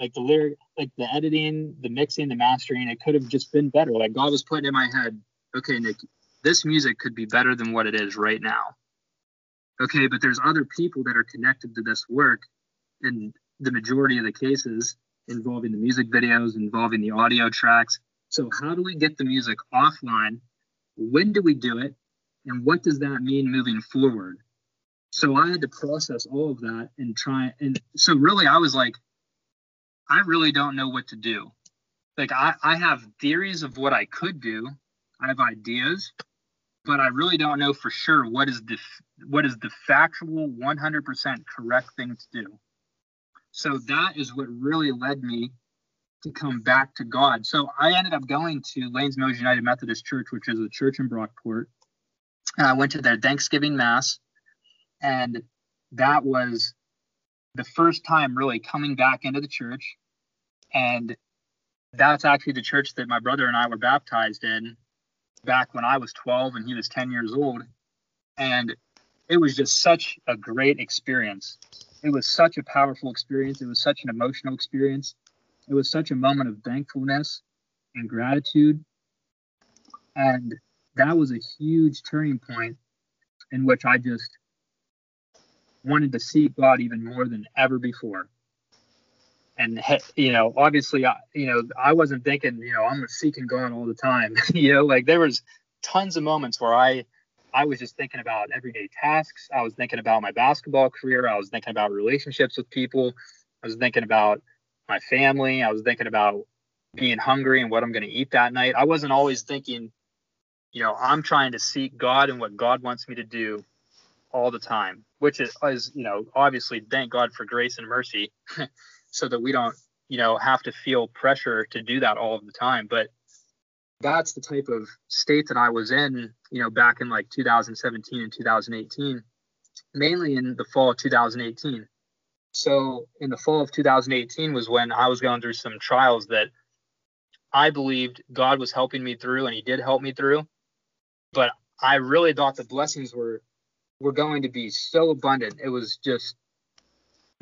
like the lyric, like the editing, the mixing, the mastering. It could have just been better. Like God was putting in my head, okay, Nick, this music could be better than what it is right now. Okay, but there's other people that are connected to this work, in the majority of the cases, involving the music videos, involving the audio tracks. So, how do we get the music offline? When do we do it? And what does that mean moving forward? So, I had to process all of that and try. And so, really, I was like, I really don't know what to do. Like, I, I have theories of what I could do, I have ideas, but I really don't know for sure what is the what is the factual 100% correct thing to do. So that is what really led me to come back to God. So I ended up going to Lanes Mills United Methodist Church, which is a church in Brockport. And I went to their Thanksgiving Mass. And that was the first time really coming back into the church. And that's actually the church that my brother and I were baptized in back when I was 12 and he was 10 years old. And it was just such a great experience it was such a powerful experience. It was such an emotional experience. It was such a moment of thankfulness and gratitude. And that was a huge turning point in which I just wanted to seek God even more than ever before. And you know, obviously, I, you know, I wasn't thinking, you know, I'm seeking God all the time. *laughs* you know, like there was tons of moments where I I was just thinking about everyday tasks. I was thinking about my basketball career. I was thinking about relationships with people. I was thinking about my family. I was thinking about being hungry and what I'm going to eat that night. I wasn't always thinking, you know, I'm trying to seek God and what God wants me to do all the time, which is, is you know, obviously thank God for grace and mercy *laughs* so that we don't, you know, have to feel pressure to do that all of the time. But that's the type of state that I was in, you know, back in like 2017 and 2018, mainly in the fall of 2018. So in the fall of 2018 was when I was going through some trials that I believed God was helping me through, and He did help me through. But I really thought the blessings were were going to be so abundant. It was just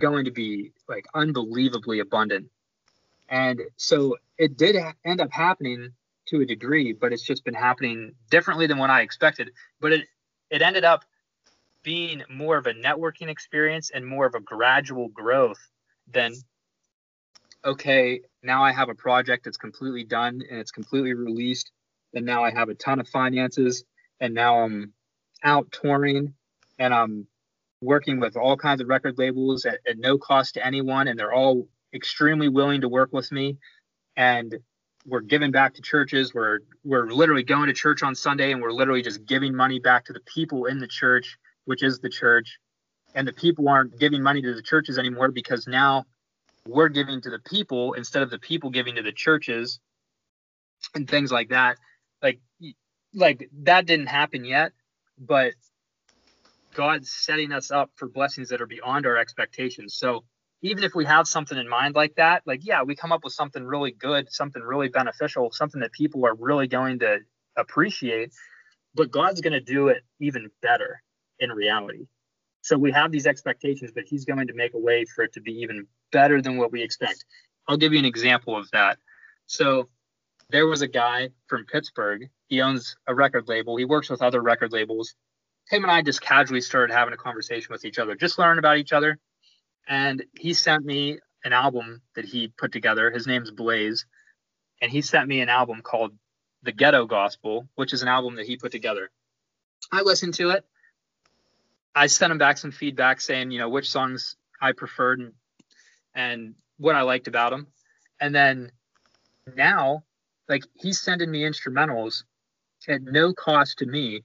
going to be like unbelievably abundant. And so it did end up happening to a degree, but it's just been happening differently than what I expected. But it it ended up being more of a networking experience and more of a gradual growth than okay, now I have a project that's completely done and it's completely released, and now I have a ton of finances, and now I'm out touring and I'm working with all kinds of record labels at, at no cost to anyone, and they're all extremely willing to work with me. And we're giving back to churches. We're we're literally going to church on Sunday, and we're literally just giving money back to the people in the church, which is the church. And the people aren't giving money to the churches anymore because now we're giving to the people instead of the people giving to the churches and things like that like like that didn't happen yet but god's setting us up for blessings that are beyond our expectations so even if we have something in mind like that like yeah we come up with something really good something really beneficial something that people are really going to appreciate but god's going to do it even better in reality so we have these expectations but he's going to make a way for it to be even better than what we expect. I'll give you an example of that. So there was a guy from Pittsburgh. He owns a record label. He works with other record labels. Him and I just casually started having a conversation with each other, just learning about each other. And he sent me an album that he put together. His name's Blaze. And he sent me an album called The Ghetto Gospel, which is an album that he put together. I listened to it. I sent him back some feedback saying, you know, which songs I preferred and and what I liked about him. And then now, like he's sending me instrumentals at no cost to me.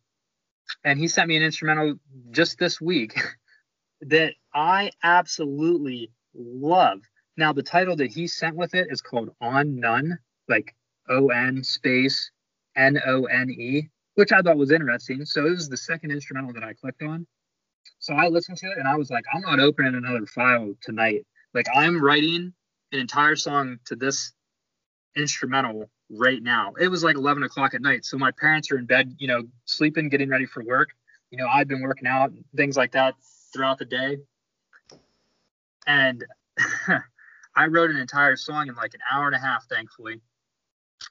And he sent me an instrumental just this week *laughs* that I absolutely love. Now, the title that he sent with it is called On None, like O N space N O N E, which I thought was interesting. So it was the second instrumental that I clicked on. So I listened to it and I was like, I'm not opening another file tonight. Like I'm writing an entire song to this instrumental right now. It was like 11 o'clock at night, so my parents are in bed, you know, sleeping, getting ready for work. You know, I've been working out, and things like that throughout the day, and *laughs* I wrote an entire song in like an hour and a half. Thankfully,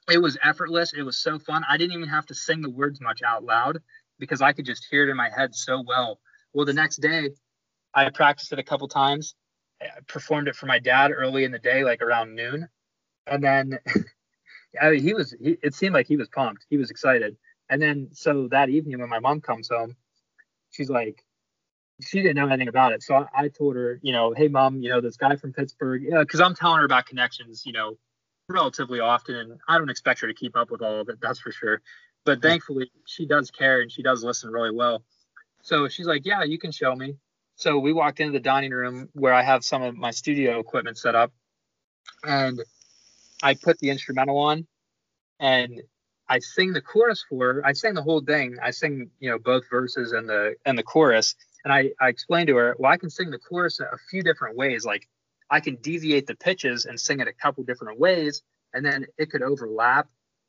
it was effortless. It was so fun. I didn't even have to sing the words much out loud because I could just hear it in my head so well. Well, the next day, I practiced it a couple times I performed it for my dad early in the day, like around noon, and then *laughs* I mean, he was. He, it seemed like he was pumped. He was excited. And then so that evening when my mom comes home, she's like, she didn't know anything about it. So I, I told her, you know, hey mom, you know this guy from Pittsburgh, yeah, because I'm telling her about connections, you know, relatively often, and I don't expect her to keep up with all of it, that's for sure. But thankfully, she does care and she does listen really well. So she's like, yeah, you can show me. So we walked into the dining room where I have some of my studio equipment set up, and I put the instrumental on, and I sing the chorus for her. I sing the whole thing. I sing, you know, both verses and the and the chorus. And I, I explained to her, well, I can sing the chorus a few different ways. Like I can deviate the pitches and sing it a couple different ways, and then it could overlap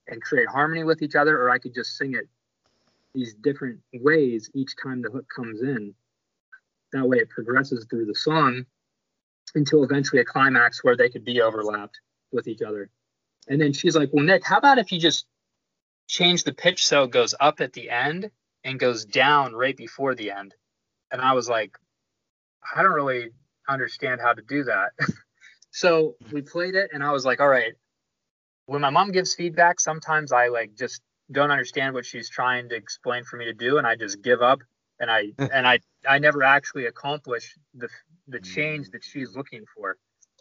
and create harmony with each other, or I could just sing it these different ways each time the hook comes in. That way it progresses through the song until eventually a climax where they could be overlapped with each other. And then she's like, Well, Nick, how about if you just change the pitch so it goes up at the end and goes down right before the end? And I was like, I don't really understand how to do that. *laughs* so we played it and I was like, all right, when my mom gives feedback, sometimes I like just don't understand what she's trying to explain for me to do and I just give up and I *laughs* and I I never actually accomplish the the change that she's looking for.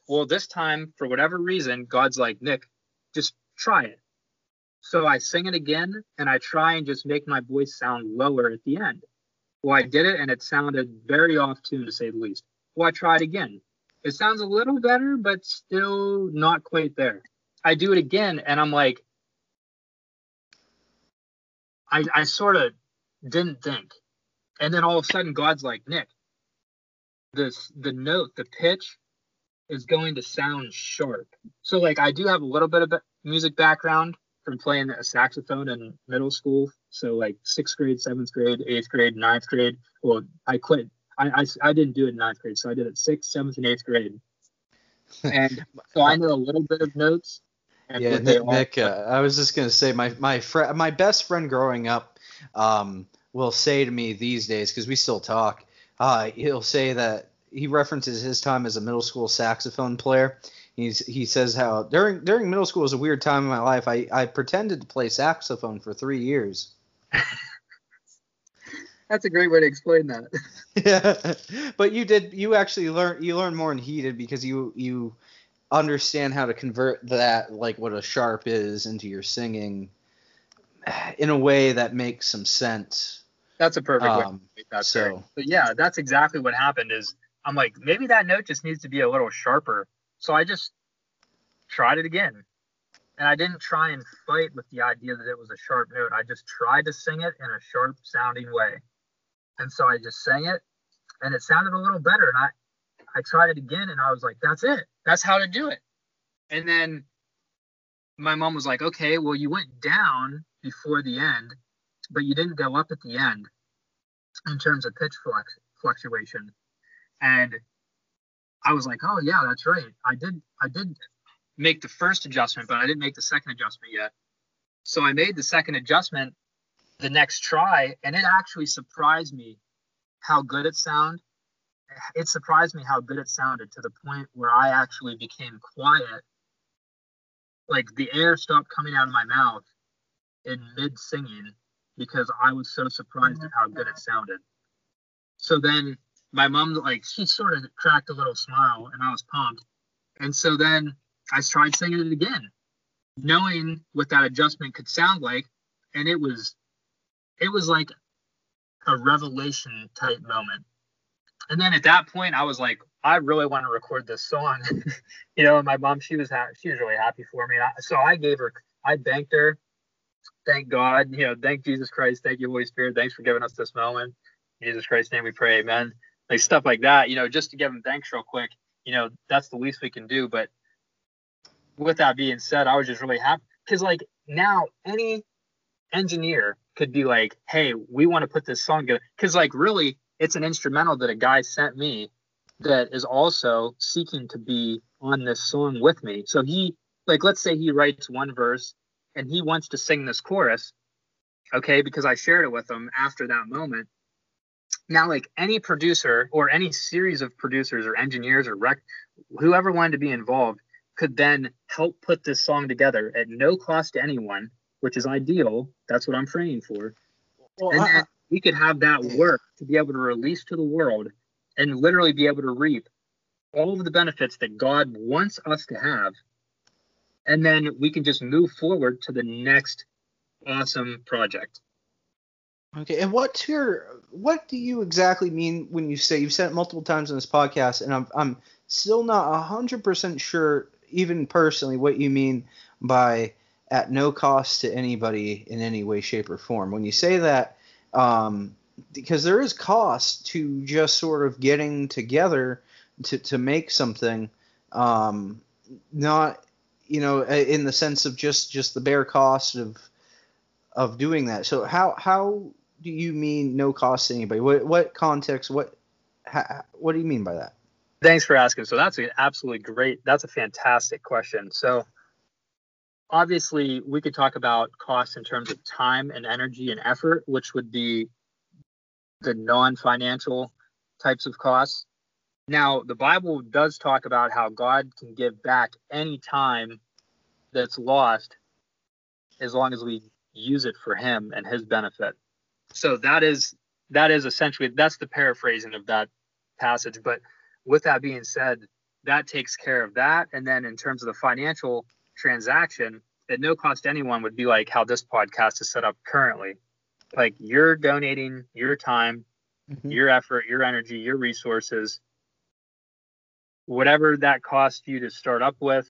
Well, this time for whatever reason, God's like Nick, just try it. So I sing it again and I try and just make my voice sound lower at the end. Well, I did it and it sounded very off tune to say the least. Well, I tried again. It sounds a little better, but still not quite there. I do it again and I'm like, I, I sort of didn't think. And then all of a sudden, God's like, Nick, this the note, the pitch, is going to sound sharp. So like I do have a little bit of music background from playing a saxophone in middle school. So like sixth grade, seventh grade, eighth grade, ninth grade. Well, I quit. I, I, I didn't do it in ninth grade, so I did it sixth, seventh, and eighth grade. *laughs* And so I know a little bit of notes. yeah, Nick. Nick uh, I was just gonna say my my friend, my best friend growing up, um, will say to me these days because we still talk. Uh, he'll say that he references his time as a middle school saxophone player. He's he says how during during middle school was a weird time in my life. I I pretended to play saxophone for three years. *laughs* That's a great way to explain that. yeah, *laughs* but you did you actually learn you learn more in heated because you you understand how to convert that like what a sharp is into your singing in a way that makes some sense. That's a perfect um, way to make that so. But yeah, that's exactly what happened. Is I'm like maybe that note just needs to be a little sharper. So I just tried it again, and I didn't try and fight with the idea that it was a sharp note. I just tried to sing it in a sharp sounding way, and so I just sang it, and it sounded a little better. And I I tried it again, and I was like, that's it. That's how to do it. And then my mom was like, okay, well you went down before the end, but you didn't go up at the end in terms of pitch fluctuation. And I was like, oh yeah, that's right. I did I did make the first adjustment, but I didn't make the second adjustment yet. So I made the second adjustment the next try, and it actually surprised me how good it sounded. It surprised me how good it sounded to the point where I actually became quiet. Like the air stopped coming out of my mouth in mid singing because I was so surprised at how good it sounded. So then my mom, like, she sort of cracked a little smile and I was pumped. And so then I tried singing it again, knowing what that adjustment could sound like. And it was, it was like a revelation type moment. And then at that point, I was like, I really want to record this song, *laughs* you know. My mom, she was ha- she was really happy for me. I, so I gave her, I thanked her thank God, you know, thank Jesus Christ, thank you, Holy Spirit, thanks for giving us this moment. In Jesus Christ's name we pray, amen. Like stuff like that, you know, just to give them thanks real quick, you know, that's the least we can do. But with that being said, I was just really happy because like now any engineer could be like, hey, we want to put this song together. Because like really, it's an instrumental that a guy sent me that is also seeking to be on this song with me. So he like let's say he writes one verse and he wants to sing this chorus, okay, because I shared it with him after that moment. Now, like any producer or any series of producers or engineers or rec, whoever wanted to be involved could then help put this song together at no cost to anyone, which is ideal. That's what I'm praying for. Well, and I, we could have that work to be able to release to the world and literally be able to reap all of the benefits that God wants us to have and then we can just move forward to the next awesome project. Okay, and what's your what do you exactly mean when you say you've said it multiple times on this podcast, and I'm I'm still not hundred percent sure, even personally, what you mean by at no cost to anybody in any way, shape, or form. When you say that, um, because there is cost to just sort of getting together to to make something, um, not you know, in the sense of just just the bare cost of of doing that. So how how do you mean no cost to anybody? What what context? What how, what do you mean by that? Thanks for asking. So that's an absolutely great. That's a fantastic question. So obviously we could talk about costs in terms of time and energy and effort, which would be the non-financial types of costs. Now, the Bible does talk about how God can give back any time that's lost as long as we use it for him and his benefit. So that is that is essentially that's the paraphrasing of that passage, but with that being said, that takes care of that and then in terms of the financial transaction, at no cost to anyone would be like how this podcast is set up currently. Like you're donating your time, mm-hmm. your effort, your energy, your resources whatever that cost you to start up with,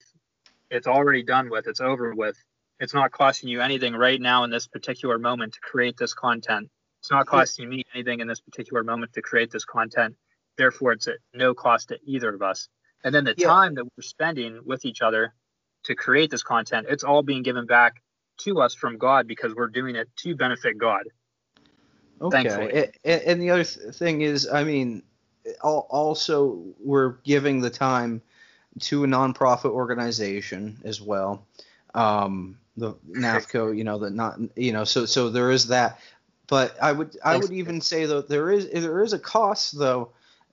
it's already done with, it's over with. It's not costing you anything right now in this particular moment to create this content. It's not costing me anything in this particular moment to create this content. Therefore, it's at no cost to either of us. And then the Yeah. time that we're spending with each other to create this content, it's all being given back to us from God because we're doing it to benefit God. Okay. A- a- And the other thing is, I mean, also we're giving the time to a nonprofit organization as well. Um, the *laughs* NAFCO, you know, the not, you know, so so there is that. But I would I would even say though there is there is a cost though,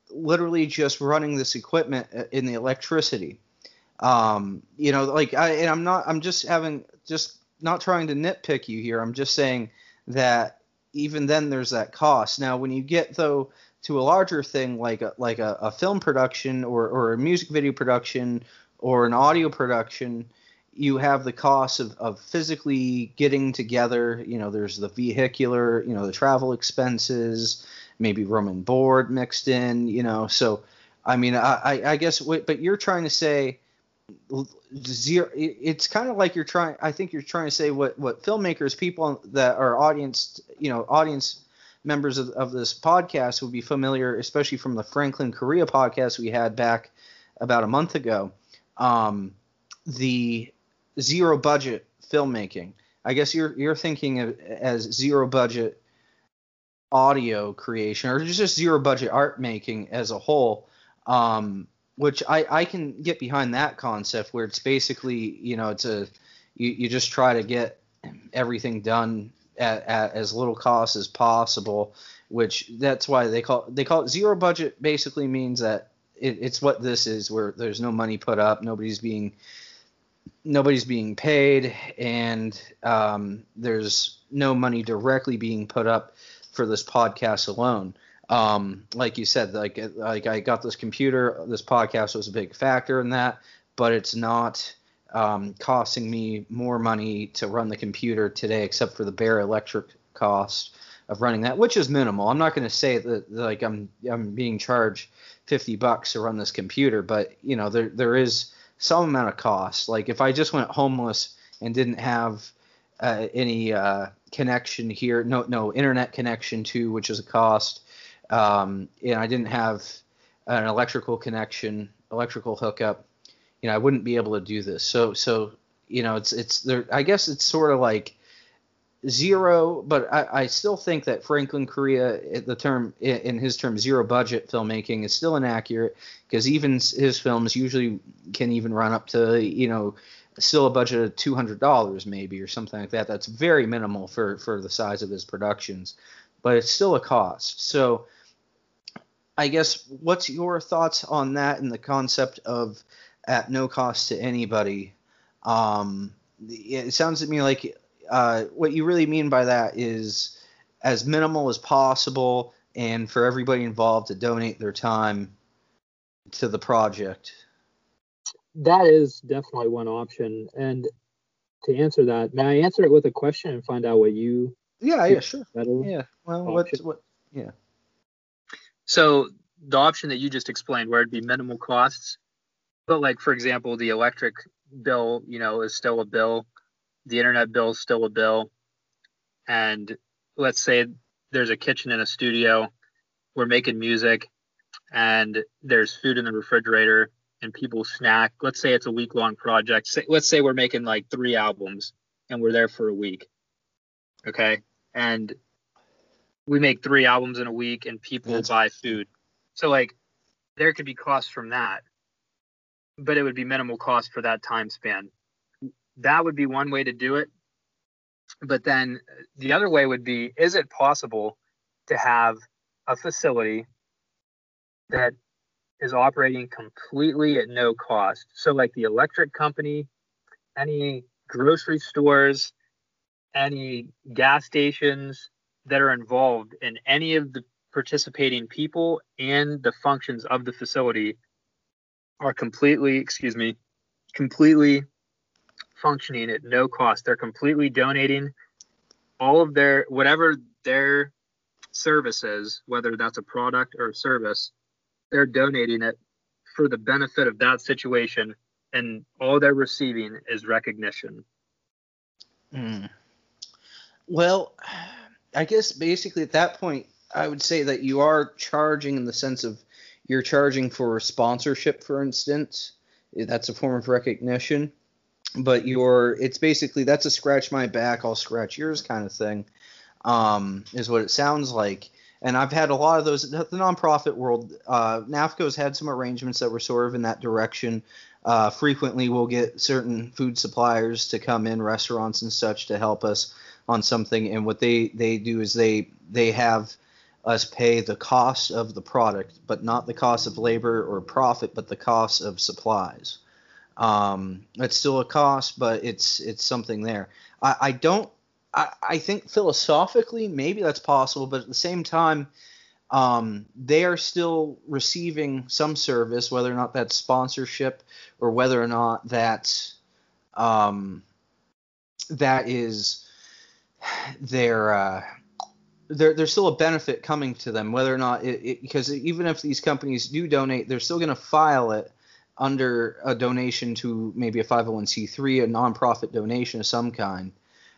literally just running this equipment uh, in the electricity. Um, you know, like I and I'm not I'm just having just not trying to nitpick you here. I'm just saying that even then there's that cost. Now, when you get though to a larger thing like a, like a, a film production or, or a music video production or an audio production, you have the cost of, of physically getting together. You know, there's the vehicular, you know, the travel expenses, maybe room and board mixed in. You know, so I mean, I, I, guess, but you're trying to say zero it's kind of like you're trying i think you're trying to say what what filmmakers people that are audience you know audience members of, of this podcast would be familiar especially from the franklin korea podcast we had back about a month ago um, the zero budget filmmaking. I guess you're you're thinking of as zero budget audio creation or just zero budget art making as a whole um, which I, I can get behind that concept where it's basically you know it's a you, you just try to get everything done at, at as little cost as possible which that's why they call they call it zero budget basically means that it, it's what this is where there's no money put up nobody's being nobody's being paid and um, there's no money directly being put up for this podcast alone um, like you said, like like I got this computer, this podcast was a big factor in that, but it's not um, costing me more money to run the computer today, except for the bare electric cost of running that, which is minimal. I'm not going to say that like I'm I'm being charged 50 bucks to run this computer, but you know there there is some amount of cost. Like if I just went homeless and didn't have uh, any uh, connection here, no no internet connection to, which is a cost um, and I didn't have an electrical connection, electrical hookup, you know, I wouldn't be able to do this. So, so you know, it's it's there. I guess it's sort of like zero, but I, I still think that Franklin Korea, the term in his term, zero budget filmmaking is still inaccurate because even his films usually can even run up to you know still a budget of two hundred dollars maybe or something like that. That's very minimal for for the size of his productions, but it's still a cost. So I guess what's your thoughts on that and the concept of at no cost to anybody? Um, it sounds to me like uh, what you really mean by that is as minimal as possible and for everybody involved to donate their time to the project. That is definitely one option. And to answer that, may I answer it with a question and find out what you Yeah, yeah, sure. Yeah. Well, what's Option. what? Yeah. So the option that you just explained, where it'd be minimal costs, but like for example, the electric bill, you know, is still a bill, the internet bill is still a bill, and let's say there's a kitchen in a studio, we're making music, and there's food in the refrigerator, and people snack. Let's say it's a week long project. Say, let's say we're making like three albums, and we're there for a week. Okay, and we make three albums in a week and people That's- buy food. So like there could be costs from that. But it would be minimal cost for that time span. That would be one way to do it. But then the other way would be is it possible to have a facility that is operating completely at no cost? So like the electric company, any grocery stores, any gas stations, that are involved in any of the participating people and the functions of the facility are completely, excuse me, completely functioning at no cost. They're completely donating all of their, whatever their services, whether that's a product or a service, they're donating it for the benefit of that situation. And all they're receiving is recognition. Hmm. Well, I guess basically at that point, I would say that you are charging in the sense of you're charging for sponsorship, for instance. That's a form of recognition. But you're it's basically that's a scratch my back, I'll scratch yours kind of thing. Um, is what it sounds like. And I've had a lot of those. The nonprofit world, uh, NAFCO's had some arrangements that were sort of in that direction. Uh, frequently, we'll get certain food suppliers to come in, restaurants and such, to help us on something. And what they they do is they they have us pay the cost of the product, but not the cost of labor or profit, but the cost of supplies. Um, it's still a cost, but it's it's something there. I, I don't. I, I think philosophically maybe that's possible, but at the same time, um, they are still receiving some service, whether or not that's sponsorship or whether or not that's um, that is their uh, there, there's still a benefit coming to them, whether or not it, it because even if these companies do donate, they're still going to file it under a donation to maybe a 501c3, a nonprofit donation of some kind,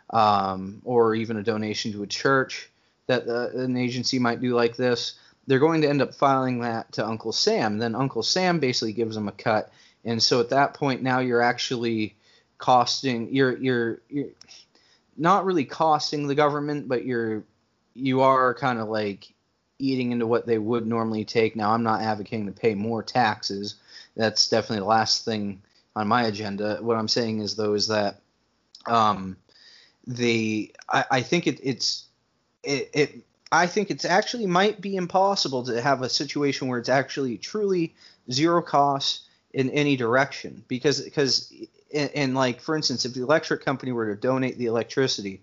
um, or even a donation to a church that uh, an agency might do like this. They're going to end up filing that to Uncle Sam. Then Uncle Sam basically gives them a cut, and so at that point now you're actually costing you're you're you're not really costing the government, but you're you are kind of like eating into what they would normally take. Now, I'm not advocating to pay more taxes. That's definitely the last thing on my agenda. What I'm saying is though is that um, the I, I think it, it's it, it I think it's actually might be impossible to have a situation where it's actually truly zero cost in any direction. Because because and like for instance if the electric company were to donate the electricity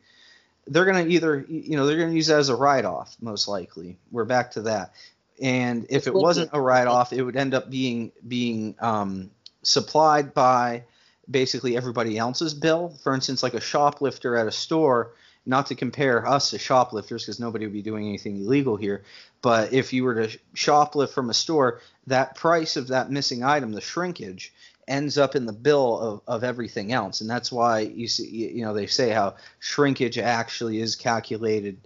they're going to either you know they're going to use that as a write-off most likely. We're back to that and if it wasn't a write-off it would end up being being um, supplied by basically everybody else's bill. For instance like a shoplifter at a store not to compare us to shoplifters because nobody would be doing anything illegal here but if you were to shoplift from a store that price of that missing item the shrinkage ends up in the bill of, of everything else. And that's why you see you know they say how shrinkage actually is calculated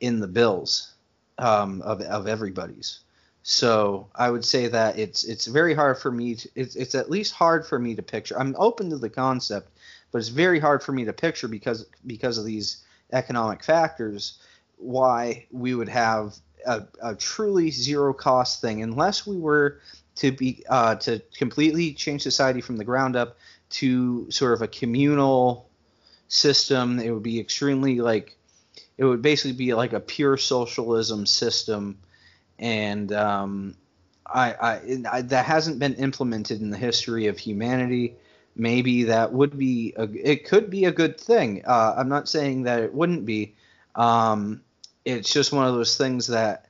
in the bills um, of, of everybody's so i would say that it's it's very hard for me to it's, it's at least hard for me to picture i'm open to the concept but it's very hard for me to picture because because of these economic factors why we would have a, a truly zero cost thing unless we were to be uh, to completely change society from the ground up to sort of a communal system. It would be extremely like it would basically be like a pure socialism system, and um, I, I, I, that hasn't been implemented in the history of humanity. Maybe that would be a, it could be a good thing. Uh, I'm not saying that it wouldn't be. Um, it's just one of those things that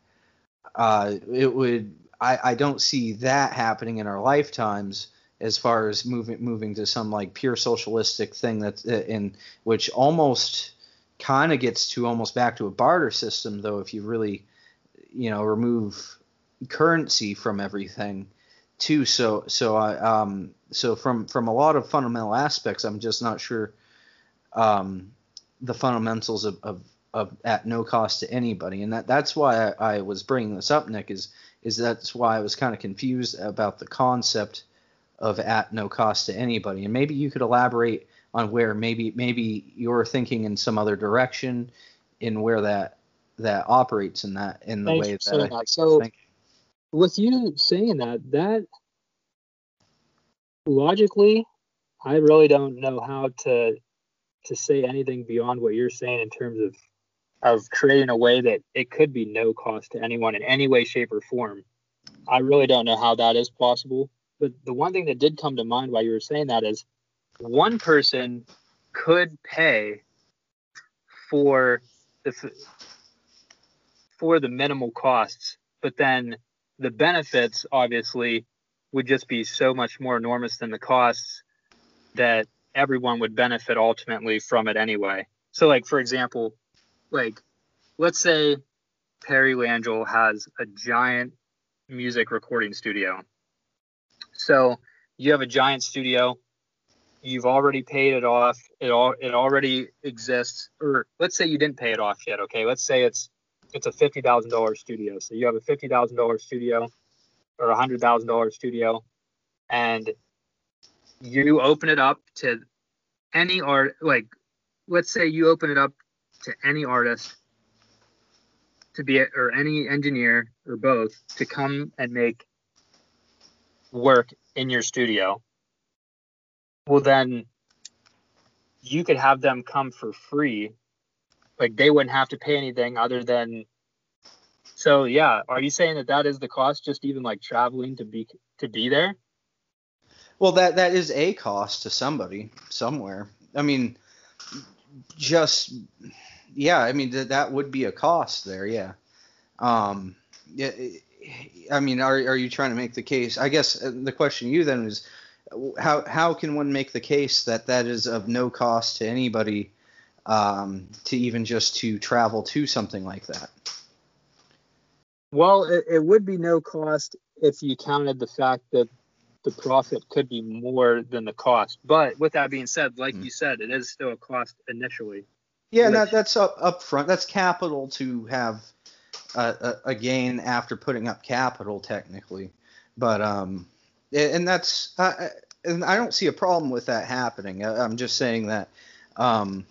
uh, it would I, I don't see that happening in our lifetimes as far as moving moving to some like pure socialistic thing that's uh, in which almost kind of gets to almost back to a barter system though if you really you know remove currency from everything too so so I um so from from a lot of fundamental aspects I'm just not sure um the fundamentals of, of, of at no cost to anybody and that that's why I, I was bringing this up Nick is is that's why I was kind of confused about the concept of at no cost to anybody. And maybe you could elaborate on where maybe maybe you're thinking in some other direction in where that that operates in that in the Thanks way that, that. so with you saying that that logically I really don't know how to to say anything beyond what you're saying in terms of of creating a way that it could be no cost to anyone in any way, shape, or form. I really don't know how that is possible. But the one thing that did come to mind while you were saying that is one person could pay for the for the minimal costs, but then the benefits obviously would just be so much more enormous than the costs that everyone would benefit ultimately from it anyway. So like for example, like let's say Perry Langell has a giant music recording studio. So you have a giant studio, you've already paid it off, it all it already exists, or let's say you didn't pay it off yet, okay? Let's say it's it's a fifty thousand dollar studio. So you have a fifty thousand dollar studio, or a hundred thousand dollar studio, and you open it up to any art, like let's say you open it up to any artist to be or any engineer or both to come and make work in your studio well then you could have them come for free like they wouldn't have to pay anything other than so yeah are you saying that that is the cost just even like traveling to be to be there well that that is a cost to somebody somewhere i mean just yeah, I mean that that would be a cost there. Yeah. Um. Yeah. I mean, are are you trying to make the case? I guess uh, the question you then is, how how can one make the case that that is of no cost to anybody, um, to even just to travel to something like that? Well, it, it would be no cost if you counted the fact that the profit could be more than the cost. But with that being said, like mm. you said, it is still a cost initially. Yeah, that, that's up up front. That's capital to have a, a, gain after putting up capital, technically. But um, and that's uh, and I don't see a problem with that happening. I, am just saying that um,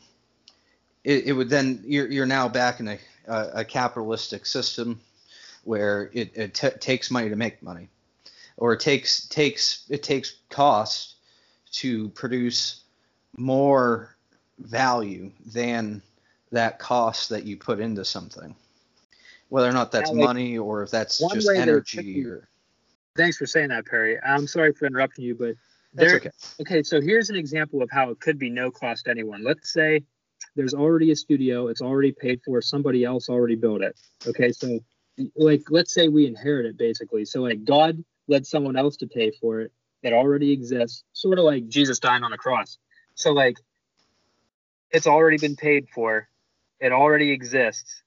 it, it would then you're you're now back in a a, capitalistic system where it, it t- takes money to make money, or it takes takes it takes cost to produce more value than that cost that you put into something. Whether or not that's like, money or if that's just energy or Thanks for saying that, Perry. I'm sorry for interrupting you, but there, okay. okay, so here's an example of how it could be no cost to anyone. Let's say there's already a studio, it's already paid for, somebody else already built it. Okay, so like let's say we inherit it basically. So like God led someone else to pay for it that already exists, sort of like Jesus dying on the cross. So like it's already been paid for, it already exists,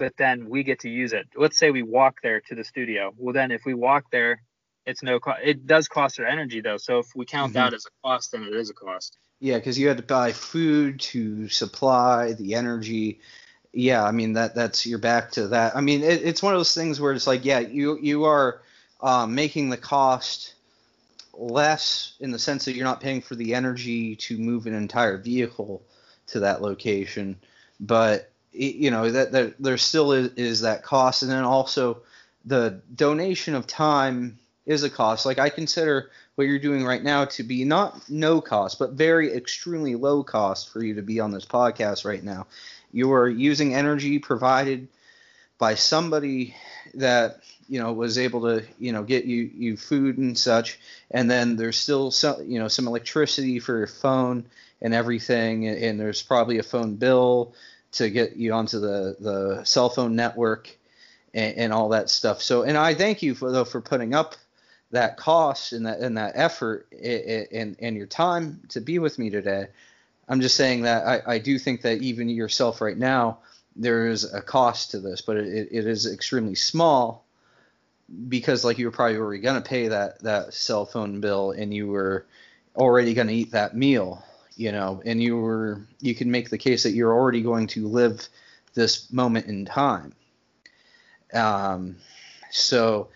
but then we get to use it. Let's say we walk there to the studio. Well, then if we walk there, it's no cost. It does cost our energy though. So if we count mm-hmm. that as a cost, then it is a cost. Yeah, because you had to buy food to supply the energy. Yeah, I mean that that's you're back to that. I mean it, it's one of those things where it's like yeah you you are um, making the cost less in the sense that you're not paying for the energy to move an entire vehicle to that location, but you know that, that there still is, is that cost, and then also the donation of time is a cost. Like I consider what you're doing right now to be not no cost, but very extremely low cost for you to be on this podcast right now. You are using energy provided by somebody that you know was able to you know get you you food and such, and then there's still some you know some electricity for your phone and everything, and, and there's probably a phone bill to get you onto the the cell phone network and, and all that stuff. So, and I thank you for though for putting up that cost and that and that effort and and your time to be with me today. I'm just saying that I, I do think that even yourself right now, there is a cost to this, but it, it is extremely small because like you were probably already going to pay that that cell phone bill and you were already going to eat that meal you know, and you were you can make the case that you're already going to live this moment in time. Um, so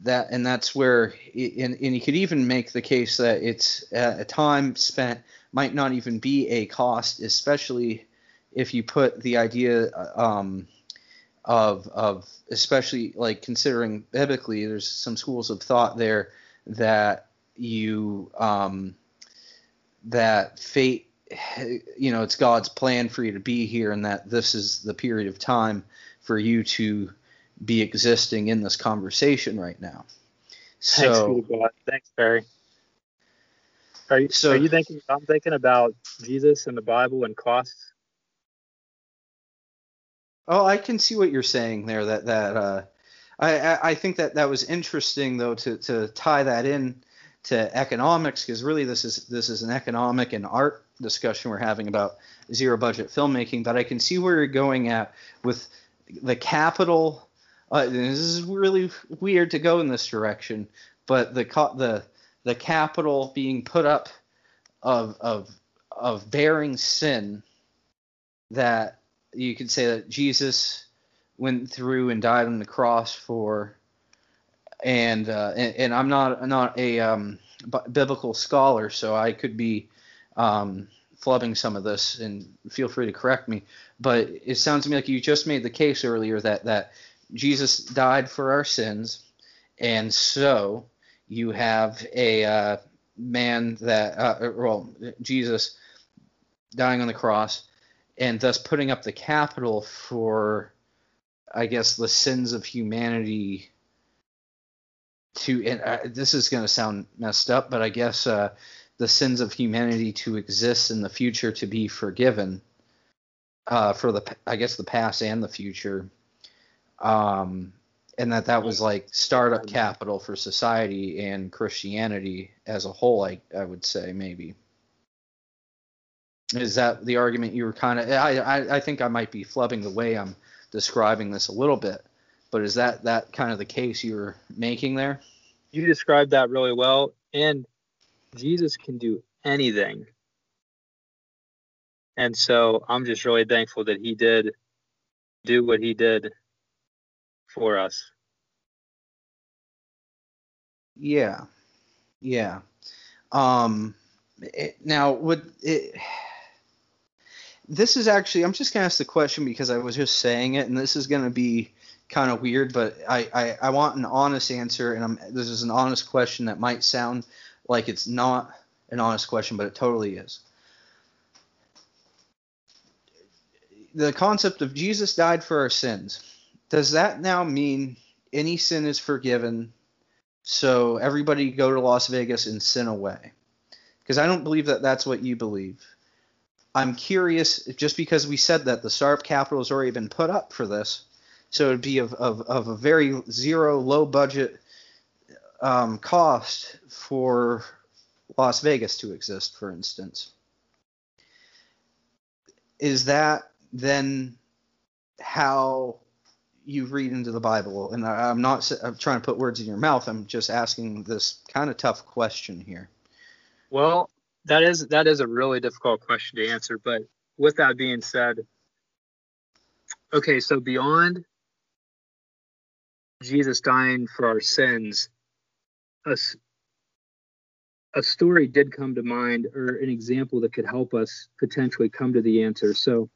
that and that's where and, and you could even make the case that it's a time spent might not even be a cost, especially if you put the idea um, of of especially like considering biblically, there's some schools of thought there that you um, that fate you know it's god's plan for you to be here and that this is the period of time for you to be existing in this conversation right now. So thanks, thanks Perry. Are you, so, are you thinking i'm thinking about jesus and the bible and costs? Oh i can see what you're saying there that that uh I, I think that that was interesting though to, to tie that in to economics because really this is this is an economic and art discussion we're having about zero budget filmmaking but i can see where you're going at with the capital uh, this is really weird to go in this direction but the the the capital being put up of of of bearing sin that you could say that jesus went through and died on the cross for and uh, and, and, I'm not not a um, biblical scholar, so I could be um, flubbing some of this, and feel free to correct me. But it sounds to me like you just made the case earlier that that Jesus died for our sins, and so you have a uh, man that uh, well Jesus dying on the cross, and thus putting up the capital for, I guess, the sins of humanity. To and uh, this is going to sound messed up, but I guess uh, the sins of humanity to exist in the future to be forgiven uh, for the I guess the past and the future, um, and that that was like startup capital for society and Christianity as a whole. I I would say maybe. Is that the argument you were kind of? I, I I think I might be flubbing the way I'm describing this a little bit, but is that that kind of the case you were making there? You described that really well, and Jesus can do anything. And so I'm just really thankful that he did do what he did for us. Yeah. Yeah. Um it, now would it this is actually I'm just gonna ask the question because I was just saying it and this is gonna be kind of weird, but I, I, I want an honest answer and I'm this is an honest question that might sound like it's not an honest question, but it totally is. The concept of Jesus died for our sins, does that now mean any sin is forgiven? So everybody go to Las Vegas and sin away? Because I don't believe that that's what you believe. I'm curious, just because we said that the startup capital has already been put up for this, so it'd be of, of, of a very zero, low budget um, cost for Las Vegas to exist, for instance. Is that then how you read into the Bible? And I, am not I'm trying to put words in your mouth. I'm just asking this kind of tough question here. Well, that is that is a really difficult question to answer. But with that being said, okay, so beyond Jesus dying for our sins, a, a story did come to mind or an example that could help us potentially come to the answer. So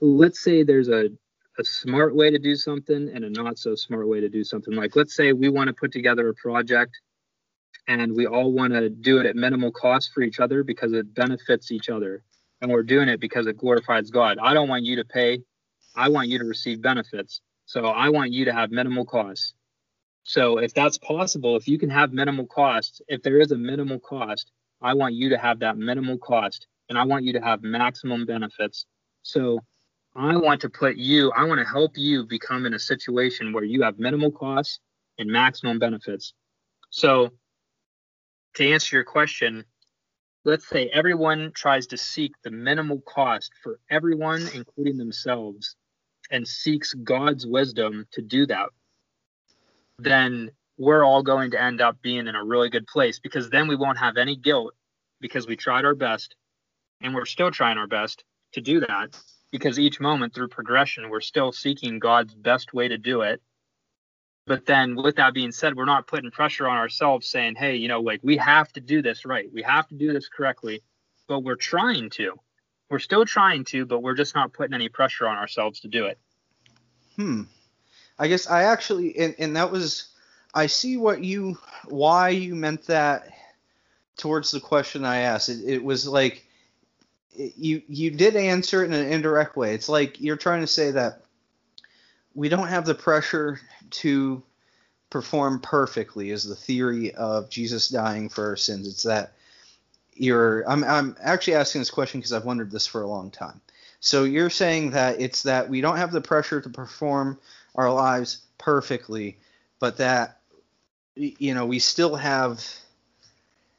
let's say there's a, a smart way to do something and a not so smart way to do something. Like let's say we want to put together a project and we all want to do it at minimal cost for each other because it benefits each other. And we're doing it because it glorifies God. I don't want you to pay. I want you to receive benefits. So I want you to have minimal costs. So if that's possible, if you can have minimal costs, if there is a minimal cost, I want you to have that minimal cost and I want you to have maximum benefits. So I want to put you, I want to help you become in a situation where you have minimal costs and maximum benefits. So to answer your question, let's say everyone tries to seek the minimal cost for everyone, including themselves, and seeks God's wisdom to do that then we're all going to end up being in a really good place because then we won't have any guilt because we tried our best and we're still trying our best to do that because each moment through progression we're still seeking God's best way to do it. But then with that being said, we're not putting pressure on ourselves saying, "Hey, you know, like we have to do this right. We have to do this correctly." But we're trying to. We're still trying to, but we're just not putting any pressure on ourselves to do it. Hmm. I guess I actually and, and that was I see what you why you meant that towards the question I asked. It, it was like you you did answer it in an indirect way. It's like you're trying to say that we don't have the pressure to perform perfectly is the theory of Jesus dying for our sins. It's that you're I'm I'm actually asking this question because I've wondered this for a long time. So you're saying that it's that we don't have the pressure to perform our lives perfectly, but that you know we still have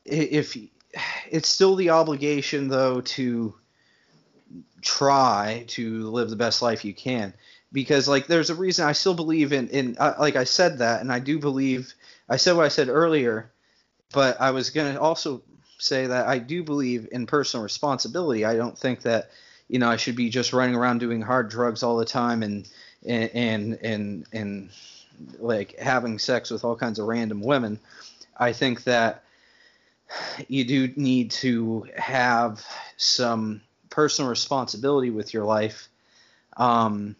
if it's still the obligation though to try to live the best life you can because like there's a reason I still believe in in uh, like I said that and I do believe I said what I said earlier but I was going to also say that I do believe in personal responsibility I don't think that you know I should be just running around doing hard drugs all the time and and and and, and like having sex with all kinds of random women. I think that you do need to have some personal responsibility with your life, um,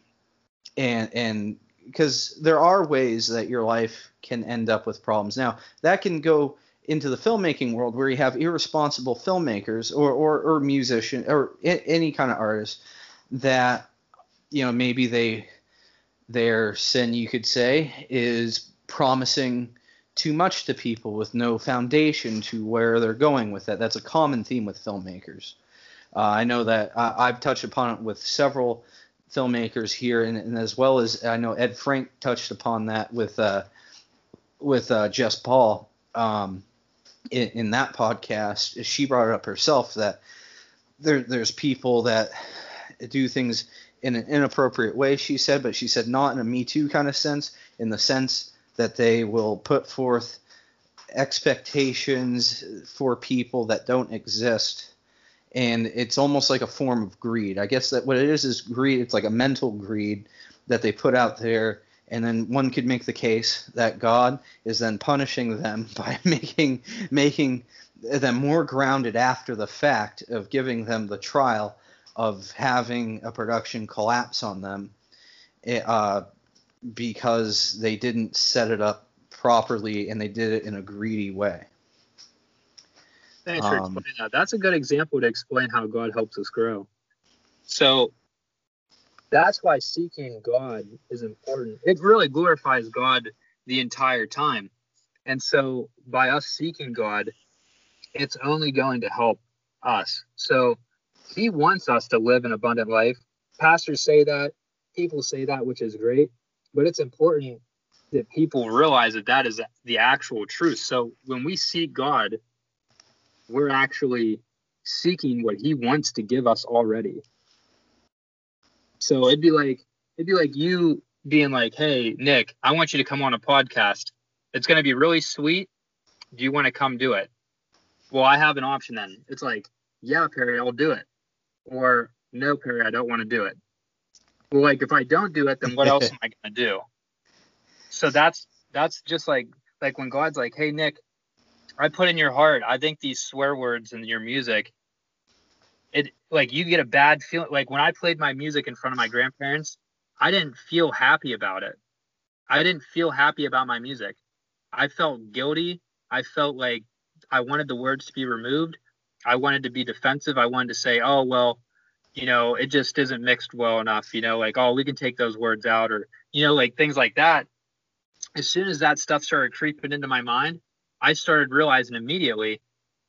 and and because there are ways that your life can end up with problems. Now that can go into the filmmaking world where you have irresponsible filmmakers or or, or musician or any kind of artist that you know maybe they their sin you could say is promising too much to people with no foundation to where they're going with that. That's a common theme with filmmakers. Uh, I know that uh, I've touched upon it with several filmmakers here, and, and, as well as I know Ed Frank touched upon that with uh, with uh, Jess Paul um, in, in, that podcast. She brought it up herself that there, there's people that do things in an inappropriate way. She said, but she said not in a Me Too kind of sense, in the sense that they will put forth expectations for people that don't exist and it's almost like a form of greed i guess that what it is is greed it's like a mental greed that they put out there and then one could make the case that god is then punishing them *laughs* by making making them more grounded after the fact of giving them the trial of having a production collapse on them eh, uh, because they didn't set it up properly and they did it in a greedy way. Thanks for um, explaining that. That's a good example to explain how God helps us grow. So that's why seeking God is important. It really glorifies God the entire time. And so by us seeking God, it's only going to help us. So he wants us to live an abundant life. Pastors say that, people say that, which is great but it's important that people realize that that is the actual truth. So when we seek God, we're actually seeking what He wants to give us already. So it'd be like it'd be like you being like, "Hey, Nick, I want you to come on a podcast. It's going to be really sweet. Do you want to come do it?" Well, I have an option then. It's like, "Yeah, Perry, I'll do it," or "No, Perry, I don't want to do it." well, like if I don't do it, then what else am I gonna do? So that's that's just like like when God's like, hey Nick, I put in your heart. I think these swear words in your music, it like you get a bad feeling. Like when I played my music in front of my grandparents, I didn't feel happy about it. I didn't feel happy about my music. I felt guilty. I felt like I wanted the words to be removed. I wanted to be defensive. I wanted to say, oh well, you know, it just isn't mixed well enough, you know, like, oh, we can take those words out or, you know, like things like that. As soon as that stuff started creeping into my mind, I started realizing immediately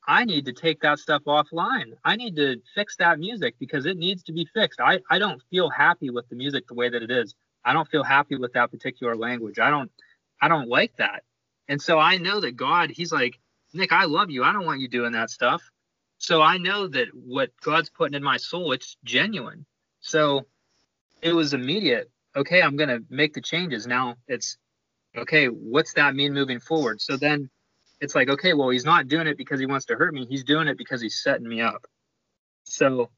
I need to take that stuff offline. I need to fix that music because it needs to be fixed. I, I don't feel happy with the music the way that it is. I don't feel happy with that particular language. I don't I don't like that. And so I know that God, he's like, Nick, I love you. I don't want you doing that stuff. So I know that what God's putting in my soul, it's genuine. So it was immediate. Okay, I'm going to make the changes. Now it's okay, what's that mean moving forward? So then it's like, okay, well, he's not doing it because he wants to hurt me. He's doing it because he's setting me up. So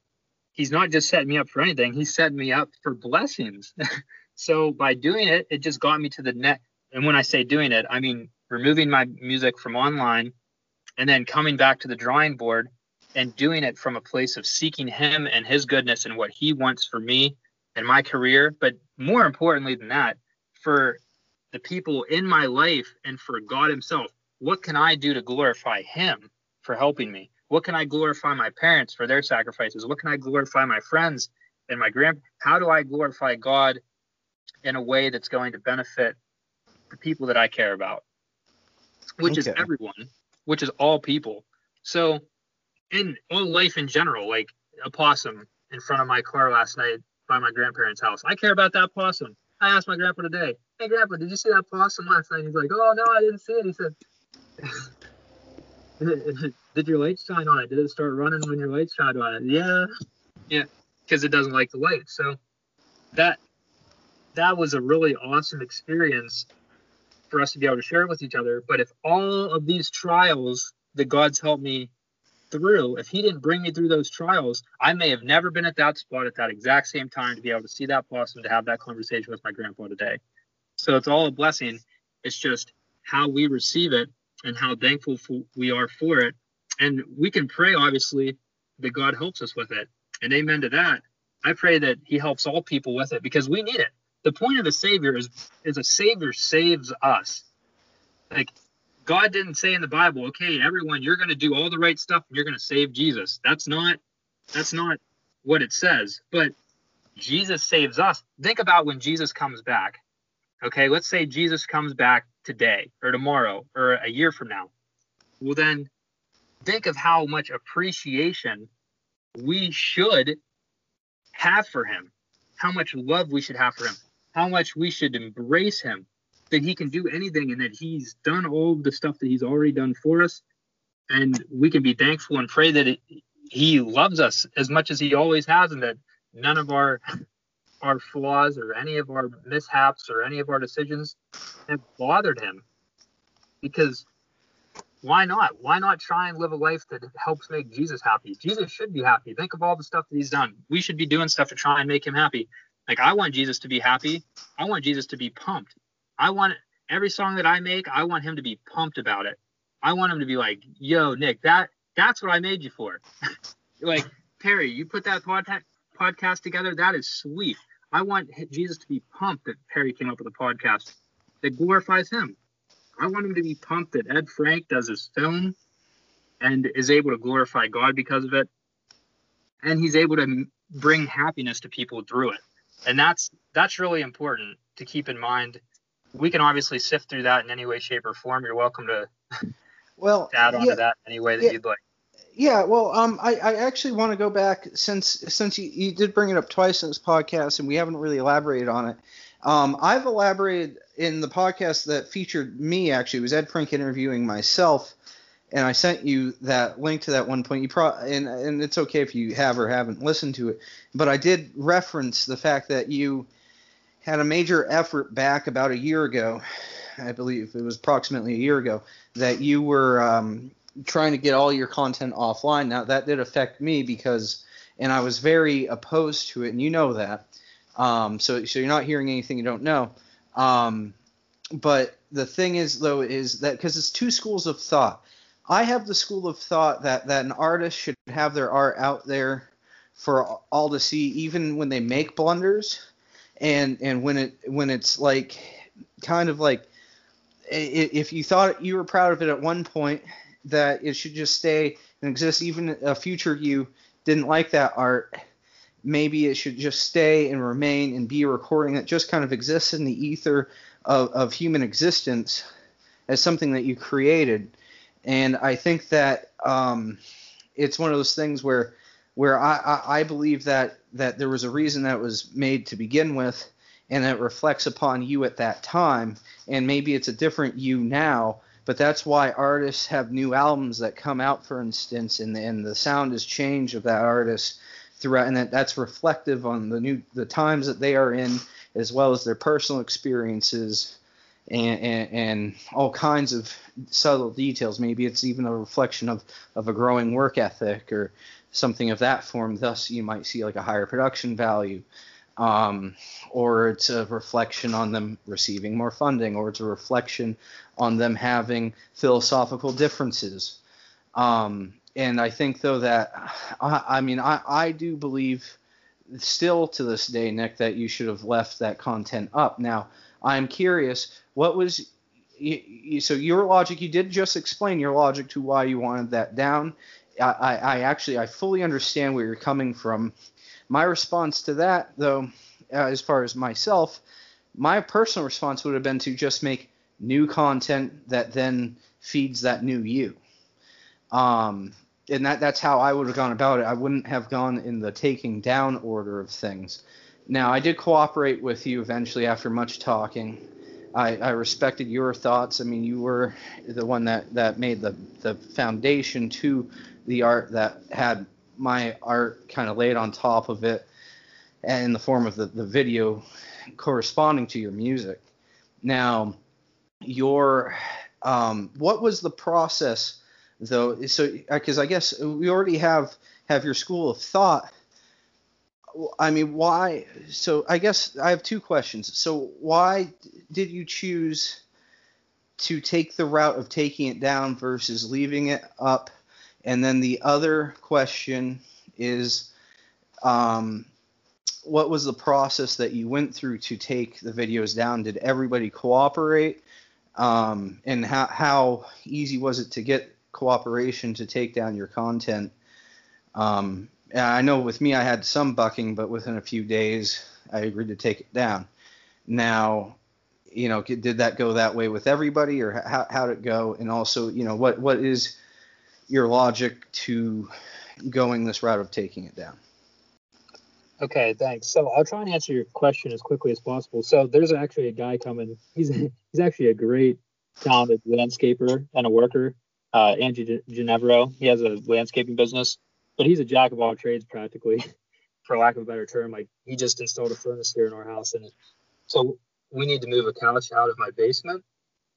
he's not just setting me up for anything, he's setting me up for blessings. *laughs* so by doing it, it just got me to the net. And when I say doing it, I mean removing my music from online and then coming back to the drawing board and doing it from a place of seeking him and his goodness and what he wants for me and my career but more importantly than that for the people in my life and for god himself what can i do to glorify him for helping me what can i glorify my parents for their sacrifices what can i glorify my friends and my grand how do i glorify god in a way that's going to benefit the people that i care about which okay. is everyone which is all people so in all life in general, like a possum in front of my car last night by my grandparents' house. I care about that possum. I asked my grandpa today, "Hey, grandpa, did you see that possum last night?" He's like, "Oh no, I didn't see it." He said, *laughs* "Did your lights shine on it? Did it start running when your lights shined on it?" Yeah, yeah, because it doesn't like the light. So that that was a really awesome experience for us to be able to share it with each other. But if all of these trials that God's helped me through, if he didn't bring me through those trials, I may have never been at that spot at that exact same time to be able to see that possum, to have that conversation with my grandpa today. So it's all a blessing. It's just how we receive it and how thankful we are for it. And we can pray, obviously, that God helps us with it. And amen to that. I pray that He helps all people with it because we need it. The point of the Savior is is a Savior saves us. Like God didn't say in the Bible, okay, everyone, you're going to do all the right stuff and you're going to save Jesus. That's not that's not what it says. But Jesus saves us. Think about when Jesus comes back. Okay, let's say Jesus comes back today or tomorrow or a year from now. Well, then think of how much appreciation we should have for him, how much love we should have for him, how much we should embrace him, that he can do anything and that he's done all the stuff that he's already done for us. And we can be thankful and pray that it, he loves us as much as he always has and that none of our our flaws or any of our mishaps or any of our decisions have bothered him. Because why not? Why not try and live a life that helps make jesus happy? Jesus should be happy. Think of all the stuff that he's done. We should be doing stuff to try and make him happy. Like i want jesus to be happy. I want jesus to be pumped. I want every song that i make i want him to be pumped about it. I want him to be like yo nick that that's what i made you for. *laughs* Like perry you put that podcast podcast together, that is sweet. I want Jesus to be pumped that Perry came up with a podcast that glorifies him. I want him to be pumped that Ed Frank does his film and is able to glorify God because of it. And he's able to bring happiness to people through it. And that's that's really important to keep in mind. We can obviously sift through that in any way, shape, or form. You're welcome to well *laughs* add on yeah, to that any way that yeah, you'd like. Yeah, well, um, I, I actually want to go back since since you, you did bring it up twice in this podcast, and we haven't really elaborated on it. Um, I've elaborated in the podcast that featured me. Actually, it was Ed Frank interviewing myself, and I sent you that link to that one point. You pro and and it's okay if you have or haven't listened to it, but I did reference the fact that you had a major effort back about a year ago. I believe it was approximately a year ago that you were um, trying to get all your content offline. Now that did affect me because, and I was very opposed to it, and you know that. Um, so so you're not hearing anything you don't know. Um, but the thing is though is that because it's two schools of thought. I have the school of thought that that an artist should have their art out there for all to see, even when they make blunders, and and when it when it's like kind of like if you thought you were proud of it at one point that it should just stay and exist. Even a future you didn't like that art, maybe it should just stay and remain and be a recording that just kind of exists in the ether of, of human existence as something that you created. And I think that um, it's one of those things where where I, I, I believe that that there was a reason that was made to begin with and it reflects upon you at that time and maybe it's a different you now but that's why artists have new albums that come out, for instance, and, and the sound has changed of that artist throughout, and that, that's reflective on the new the times that they are in, as well as their personal experiences. And, and, and, all kinds of subtle details. Maybe it's even a reflection of, of a growing work ethic or something of that form. Thus, you might see like a higher production value um, or it's a reflection on them receiving more funding, or it's a reflection on them having philosophical differences. Um, and I think though that I, I mean I, I do believe still to this day, Nick, that you should have left that content up. Now I'm curious, what was you, you, so your logic? You did just explain your logic to why you wanted that down. I, I, I actually I fully understand where you're coming from my response to that, though, uh, as far as myself, my personal response would have been to just make new content that then feeds that new you. Um, and that that's how I would have gone about it. I wouldn't have gone in the taking down order of things. Now, I did cooperate with you eventually after much talking. I, I respected your thoughts. I mean, you were the one that, that made the, the foundation to the art that had my art kind of laid on top of it and in the form of the, the video corresponding to your music. Now, your um, what was the process though? So because I guess we already have have your school of thought I mean, why? So I guess I have two questions. So why did you choose to take the route of taking it down versus leaving it up? And then the other question is, um, what was the process that you went through to take the videos down? Did everybody cooperate? Um, and how how easy was it to get cooperation to take down your content? Um, I know with me, I had some bucking, but within a few days, I agreed to take it down. Now, you know, did that go that way with everybody, or how how did it go? And also, you know, what what is your logic to going this route of taking it down? Okay, thanks. So I'll try and answer your question as quickly as possible. So there's actually a guy coming. He's *laughs* he's actually a great talented landscaper and a worker. Uh, Angie Ginevro. He has a landscaping business but he's a jack of all trades practically, *laughs* for lack of a better term. Like he just installed a furnace here in our house, and so we need to move a couch out of my basement.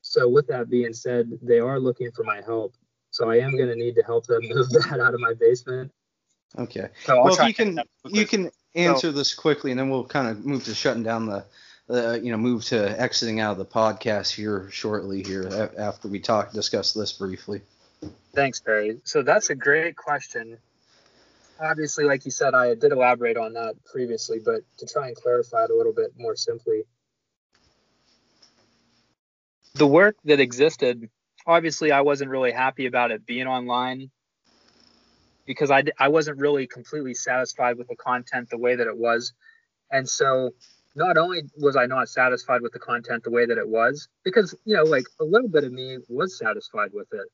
So with that being said, they are looking for my help. So I am going to need to help them *laughs* move that out of my basement. Okay. So well, if you can you can answer so, this quickly, and then we'll kind of move to shutting down the, uh, you know, move to exiting out of the podcast here shortly here after we talk discuss this briefly. Thanks, Perry. So that's a great question obviously, like you said, I did elaborate on that previously, but to try and clarify it a little bit more simply, the work that existed, obviously, I wasn't really happy about it being online because I, I wasn't really completely satisfied with the content the way that it was. And so, not only was I not satisfied with the content the way that it was, because, you know, like a little bit of me was satisfied with it,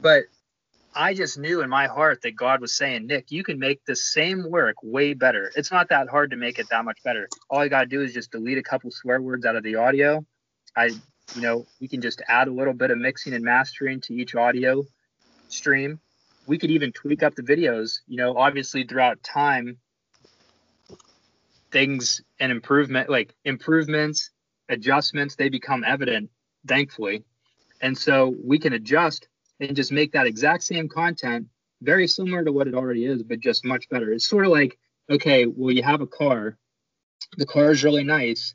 but I just knew in my heart that God was saying, Nick, you can make the same work way better. It's not that hard to make it that much better. All you got to do is just delete a couple swear words out of the audio. I, you know, we can just add a little bit of mixing and mastering to each audio stream. We could even tweak up the videos. You know, obviously throughout time, things and improvement, like improvements, adjustments, they become evident, thankfully. And so we can adjust and just make that exact same content very similar to what it already is, but just much better. It's sort of like, okay, well, you have a car, the car is really nice,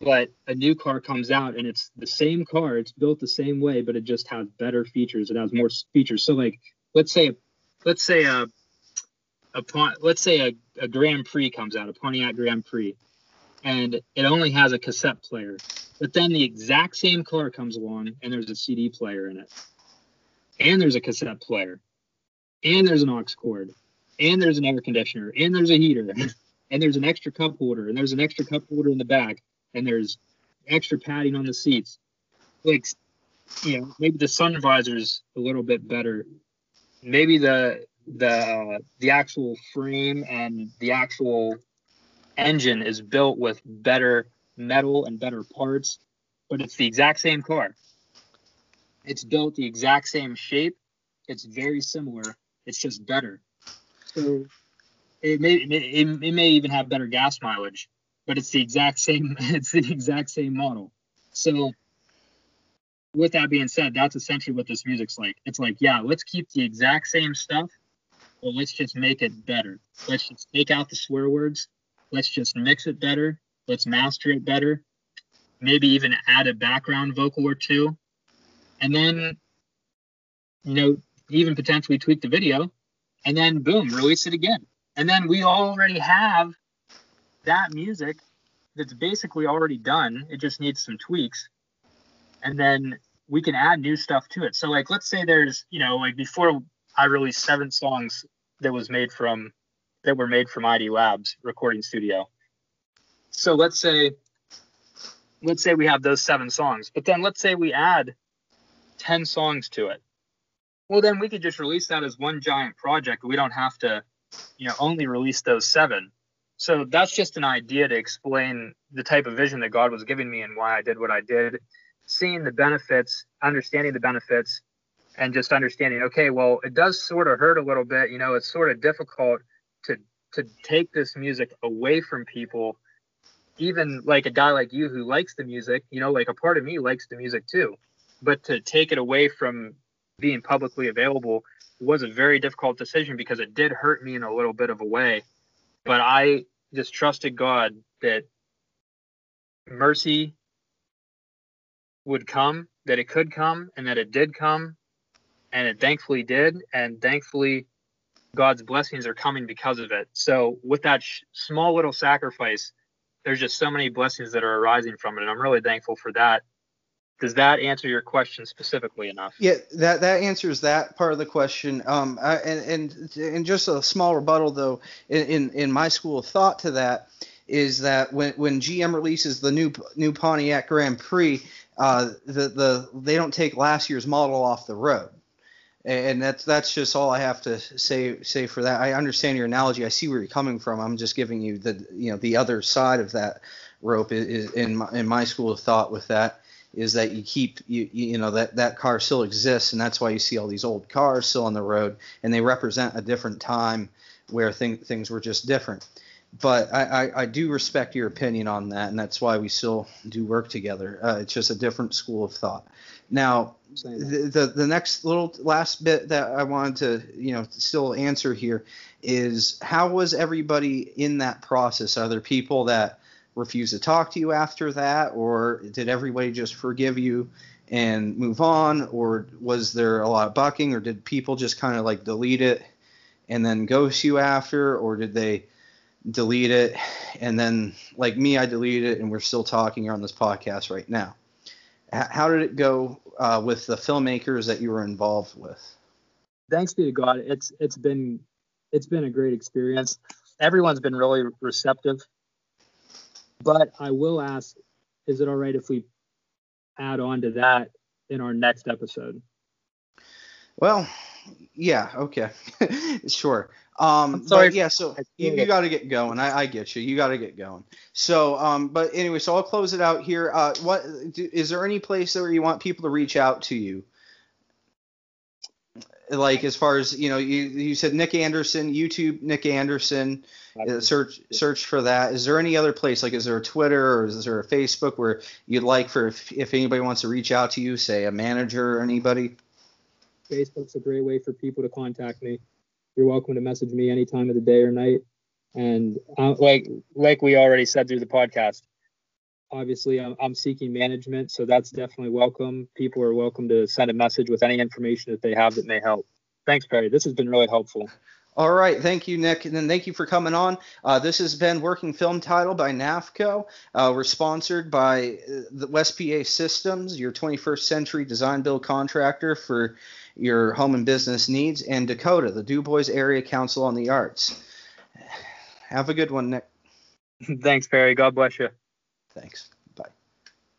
but a new car comes out and it's the same car, it's built the same way, but it just has better features. It has more features. So, like, let's say, let's say a, a let's say a, a Grand Prix comes out, a Pontiac Grand Prix, and it only has a cassette player. But then the exact same car comes along and there's a CD player in it and there's a cassette player, and there's an aux cord, and there's an air conditioner, and there's a heater, *laughs* and there's an extra cup holder, and there's an extra cup holder in the back, and there's extra padding on the seats. Like, you know, maybe the sun visor's a little bit better. Maybe the the uh, the actual frame and the actual engine is built with better metal and better parts, but it's the exact same car. It's built the exact same shape. It's very similar. It's just better. So it may it, it may even have better gas mileage, but it's the exact same *laughs* it's the exact same model. So with that being said, that's essentially what this music's like. It's like, yeah, let's keep the exact same stuff, but let's just make it better. Let's just take out the swear words. Let's just mix it better. Let's master it better. Maybe even add a background vocal or two and then you know even potentially tweak the video and then boom release it again and then we already have that music that's basically already done it just needs some tweaks and then we can add new stuff to it so like let's say there's you know like before i released seven songs that was made from that were made from id labs recording studio so let's say let's say we have those seven songs but then let's say we add 10 songs to it. Well, then we could just release that as one giant project. We don't have to, you know, only release those seven. So that's just an idea to explain the type of vision that God was giving me and why I did what I did. Seeing the benefits, understanding the benefits, and just understanding, okay, well, it does sort of hurt a little bit. You know, it's sort of difficult to to take this music away from people. Even like a guy like you who likes the music, you know, like a part of me likes the music too but to take it away from being publicly available was a very difficult decision because it did hurt me in a little bit of a way. but I just trusted God that mercy would come, that it could come, and that it did come, and it thankfully did, and thankfully God's blessings are coming because of it. So with that sh- small little sacrifice, there's just so many blessings that are arising from it, and I'm really thankful for that. Does that answer your question specifically enough? Yeah, that that answers that part of the question. Um, I, and and and just a small rebuttal though, in, in in my school of thought to that is that when when GM releases the new new Pontiac Grand Prix, uh, the the they don't take last year's model off the road and that's that's just all I have to say say for that. I understand your analogy. I see where you're coming from. I'm just giving you the you know the other side of that rope is, in my, in my school of thought with that is that you keep you you know that that car still exists and that's why you see all these old cars still on the road and they represent a different time where thing, things were just different. But I, I, I, do respect your opinion on that, and that's why we still do work together. Uh, it's just a different school of thought. Now, the, the, the next little last bit that I wanted to you know still answer here is how was everybody in that process? Are there people that refuse to talk to you after that, or did everybody just forgive you and move on, or was there a lot of bucking, or did people just kind of like delete it and then ghost you after, or did they delete it and then like me, I deleted it and we're still talking here on this podcast right now? how did it go uh, with the filmmakers that you were involved with? Thanks be to God, it's it's been it's been a great experience. Everyone's been really receptive. But I will ask, is it all right if we add on to that in our next episode? Well, yeah, okay, *laughs* sure. Um, sorry. yeah, so you, you got to get going. I, I, get you. You got to get going. So, um, but anyway, so I'll close it out here. Uh, what is there any place where you want people to reach out to you? Like as far as you know, you you said Nick Anderson, YouTube Nick Anderson. Uh, search search for that. Is there any other place? Like, is there a Twitter or is there a Facebook where you'd like for if, if anybody wants to reach out to you, say a manager or anybody? Facebook's a great way for people to contact me. You're welcome to message me any time of the day or night. And uh, like like we already said through the podcast, obviously I'm, I'm seeking management, so that's definitely welcome. People are welcome to send a message with any information that they have that may help. Thanks, Perry. This has been really helpful. All right, thank you, Nick, and then thank you for coming on. Uh, this has been Working Film Title by NAFCO. Uh, we're sponsored by uh, the West PA Systems, your 21st century design build contractor for your home and business needs, and Dakota, the DuBois Area Council on the Arts. Have a good one, Nick. *laughs* Thanks, Perry. God bless you. Thanks.